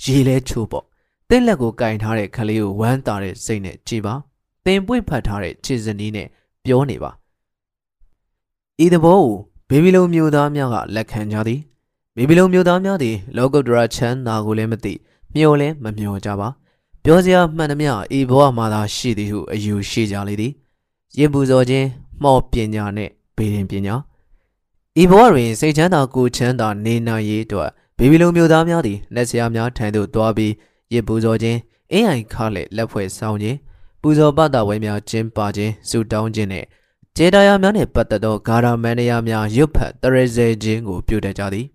ရေလဲချိုးပေါ့တင်းလက်ကိုကင်ထားတဲ့ခလေးကိုဝမ်းတာတဲ့စိတ်နဲ့ကြည်ပါတင်ပွင့်ဖတ်ထားတဲ့ခြေစနီးနဲ့ပြောနေပါဤသဘောကိုဘေဘီလုံမျိုးသားများကလက်ခံကြသည်ဘေဘီလုံမျိုးသားများသည်လောကုတ္တရာချမ်းသာကိုလည်းမသိမျော်လည်းမမျော်ကြပါ ပြောစရာမှန်သမျှဤဘဝမှာသာရှိသည်ဟုအယူရှိကြလေသည်ရင်ပူဇော်ခြင်းမှော့ပညာနှင့်ဗေဒင်ပညာဤဘဝတွင်စိတ်ချမ်းသာကိုယ်ချမ်းသာနေနိုင်ရေးအတွက်ဘေဘီလုံမျိုးသားများသည်လက်ဆရာများထံသို့တွားပြီးရင်ပူဇော်ခြင်းအင်းအိုင်ခါလက်လက်ဖွဲ့ဆောင်ခြင်းပူဇော်ပတဝဲများကျင်းပခြင်းဆုတောင်းခြင်းနှင့်ကျေတရားများနှင့်ပတ်သက်သောဂါရမန္တရာများရွတ်ဖတ်တရဇေခြင်းကိုပြုတတ်ကြသည်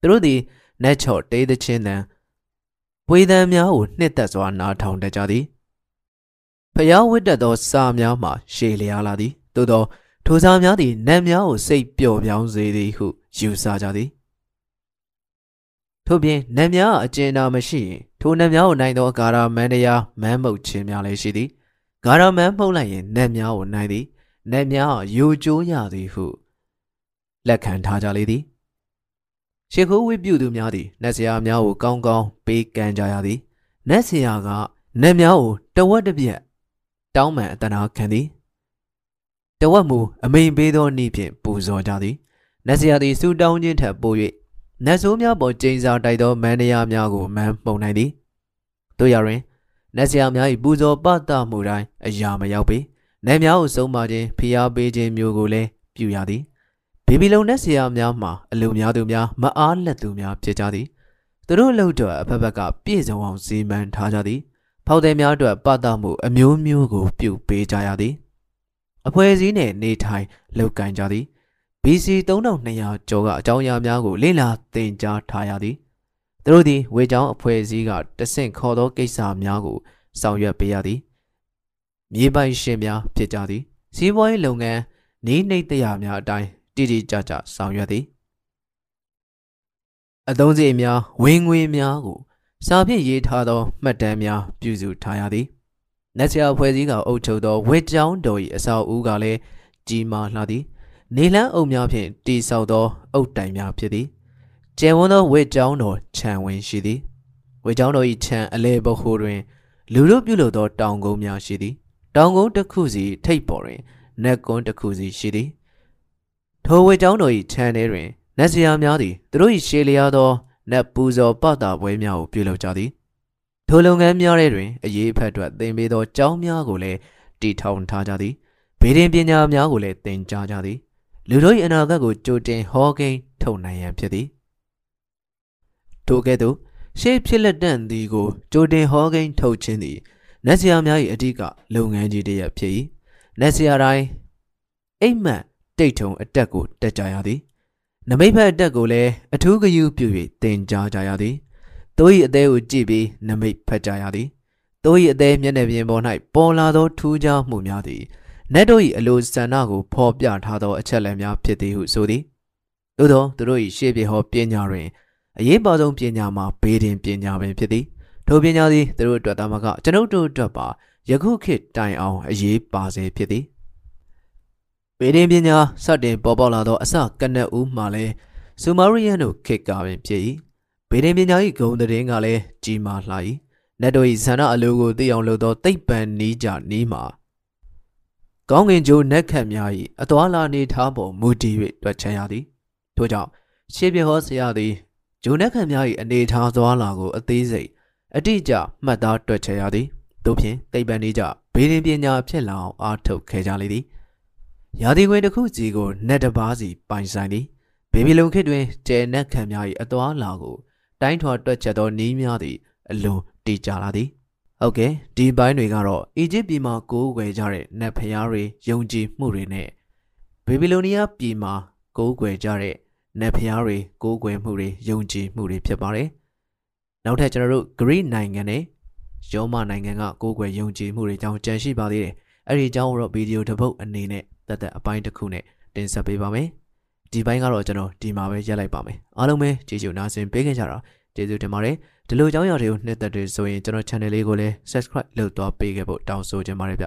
သူတို့သည်နတ်ချော့တေးသချင်းတန် ဝေဒံများကိုနှစ်သက်စွာနားထောင်တတ်ကြသည်ဖျားဝတ်တတ်သောစာများမှရှေလျားလာသည်သို့သောထိုစာများသည်နတ်များကိုစိတ်ပျော့ပြောင်းစေသည်ဟုယူဆကြသည်ထို့ပြင်နတ်များအကျဉ်းနာမရှိရင်ထိုနတ်များကိုနိုင်သောဂါရမန္တရာမန်းမုတ်ခြင်းများလည်းရှိသည်ဂါရမန်းမှုတ်လိုက်ရင်နတ်များကိုနိုင်သည်နတ်များယိုကျိုးရသည်ဟုလက်ခံထားကြလေသည် ရှေခိုးဝိပြုသူများသည်နတ်ဆရာများကိုကောင်းကောင်းပေးကမ်းကြရသည်နတ်ဆရာကနတ်များကိုတဝက်တစ်ပြက်တောင်းပန်အတနာခံသည်တဝက်မူအမိန်ပေးသောနေ့ဖြင့်ပူဇော်ကြသည်နတ်ဆရာသည်စူတောင်းခြင်းထက်ပို၍နတ်ဆိုးများပေါ်ကျိန်စာတိုက်သောမန္တရားများကိုမန်းပုံနိုင်သည်တို့ရတွင်နတ်ဆရာများ၏ပူဇော်ပတမှုတိုင်းအရာမရောက်ပေနတ်များကိုဆုံးမခြင်းဖိအားပေးခြင်းမျိုးကိုလည်းပြုရသည် ဘေဘီလုံနဲ့ဆရာများမှာအလုံများသူများမအားလက်သူများဖြစ်ကြသည်သူတို့လှုပ်တော့အဖက်ဖက်ကပြည့်စုံအောင်စီမံထားကြသည်ဖောက်သည်များအတွက်ပတမှုအမျိုးမျိုးကို ပြုပေးကြရသည်အဖွဲ့အစည်းနဲ့နေထိုင်လောက်ကင်ကြသည် BC 3200ကျော်ကအကြောင်းအရာများကိုလေ့လာသင်ကြားထားရသည်သူတို့သည်ဝေချောင်းအဖွဲ့အစည်းကတဆင့်ခေါ်သောကိစ္စများကိုဆောင်ရွက်ပေးရသည်မြေပိုင်ရှင်များဖြစ်ကြသည်စီးပွားရေးလုပ်ငန်းနေနှိမ့်တရားများအတိုင်း တိတိကျကျဆောင်ရွက်သည်အသုံးစရိတ်များဝင်ငွေများကိုစာဖြင့်ရေးထားသောမှတ်တမ်းများပြုစုထားရသည်နတ်ဆရာဖွဲ့စည်းကအုပ်ချုပ်သောဝစ်ကြောင်းတော်၏အဆောက်အဦကလည်းကြီးမားလှသည် နေလန်းအုပ်များဖြင့်တိဆောက်သော အုတ်တိုင်များဖြစ်သည်ကျယ်ဝန်းသောဝစ်ကြောင်းတော်ခြံဝင်ရှိသည်ဝစ်ကြောင်းတော်၏ခြံအလဲဘဟုတွင် လူတို့ပြုလုပ်သောတောင်ကုန်းများရှိသည် တောင်ကုန်းတစ်ခုစီထိပ်ပေါ်တွင်နက်ကွန်းတစ်ခုစီရှိသည် ထိုဝေကျောင်းတော်၏ခြံထဲတွင်နတ်စရာများသည်သူတို့၏ရှေလျားသောနတ်ပူဇော်ပတာပွဲများကိုပြုလုပ်ကြသည်ထိုလုပ်ငန်းများထဲတွင်အရေးအဖက်အတွက်သင်ပေးသောကျောင်းများကိုလည်းတည်ထောင်ထားကြသည်ဗေဒင်ပညာများကိုလည်းသင်ကြားကြသည်လူတို့၏အနာဂတ်ကိုကြိုတင်ဟောကိန်းထုတ်နိုင်ရန်ဖြစ်သည်ထိုကဲ့သို့ရှေးဖြစ်လက်တန့်သည်ကိုကြိုတင်ဟောကိန်းထုတ်ခြင်းသည်နတ်ဆရာများ၏အဓိကလုပ်ငန်းကြီးတစ်ရပ်ဖြစ်၏နတ်ဆရာတိုင်းအိမ်မက် တိတ်ထုံအတက်ကိုတက်ကြရသည်နမိတ်ဖက်အတက်ကိုလည်းအထူးဂယုပြု၍တင်ကြားကြရသည်တိုး၏အသေးကိုကြည့်ပြီးနမိတ်ဖက်ကြရသည်တိုး၏အသေးမျက်နှာပြင်ပေါ်၌ပေါ်လာသောထူးခြားမှုများသည်နတ်တို့၏အလိုဆန္ဒကိုဖော်ပြထားသောအချက်လက်များဖြစ်သည်ဟုဆိုသည်သို့သောသူတို့၏ရှေ့ပြေဟောပညာတွင်အရေးပါဆုံးပညာမှာဘေးတင်ပညာပင်ဖြစ်သည်ထိုပညာသည်သူတို့အတွက်သာမကကျွန်ုပ်တို့အတွက်ပါယခုခေတ်တိုင်အောင်အရေးပါစေဖြစ်သည် ပေဒင်းပညာစတင်ပေါ်ပေါက်လာသောအစကနက်ဦးမှလည်းဆူမာရီယန်တို့ခေတ်ကပင်ဖြစ်၏ပေဒင်းပညာ၏ဂုံတည်င်းကလည်းကြီးမားလှ၏နတ်တို့၏ဇန္နအလိုကိုသိအောင်လုပ်သောသိပ္ပံနီးကြနီးမှာကောင်းကင်ကျိုးနက်ခတ်များ၏အသွာလာနေထားပေါ်မူတည်၍တွက်ချရသည်ထို့ကြောင့်ရှေးပြဟောဆရာသည်ဂျုံနက်ခတ်များ၏အနေထားသွားလာကိုအသေးစိတ်အတိအကျမှတ်သားတွက်ချရသည်တို့ဖြင့်သိပ္ပံနီးကြဘေးရင်ပညာဖြစ်လာအောင်အားထုတ်ခဲ့ကြလေသည် ရာသီခွင်တစ်ခုစီကိုနက်တပါးစီပိုင်ဆိုင်သည်ဘေဘီလုံခေတ်တွင်ကျဲနက်ခံများ၏အသွာလာကိုတိုင်းထွာတွက်ချက်သောနီးများသည်အလွန်တည်ကြလာသည်ဟုတ်ကဲ့ဒီဘိုင်းတွေကတော့အီဂျစ်ပြည်မှာကိုးကွယ်ကြတဲ့နတ်ဖျားတွေယုံကြည်မှုတွေနဲ့ဘေဘီလိုနီးယားပြည်မှာကိုးကွယ်ကြတဲ့နတ်ဖျားတွေကိုးကွယ်မှုတွေယုံကြည်မှုတွေဖြစ်ပါတယ်နောက်ထပ်ကျွန်တော်တို့ဂရိနိုင်ငံနဲ့ယောမနိုင်ငံကကိုးကွယ်ယုံကြည်မှုတွေကြောင့်ကြံရှိပါသေးတယ်အဲ့ဒီအကြောင်းကိုတော့ဗီဒီယိုတစ်ပုတ်အနေနဲ့ တက်တက်အပိုင်းတစ်ခုနဲ့တင်ဆက်ပေးပါမယ်ဒီဘိုင်းကတော့ကျွန်တော်ဒီမှာပဲရက်လိုက်ပါမယ်အားလုံးပဲကြည့်ကြနားဆင်ပေးခင်ကြတာကျေးဇူးတင်ပါတယ်ဒီလိုအကြောင်းအရာတွေကိုနှစ်သက်တွေဆိုရင်ကျွန်တော် channel လေးကိုလည်း subscribe လုပ်သွားပေးခဲ့ဖို့တောင်းဆိုချင်ပါတယ်ဗျ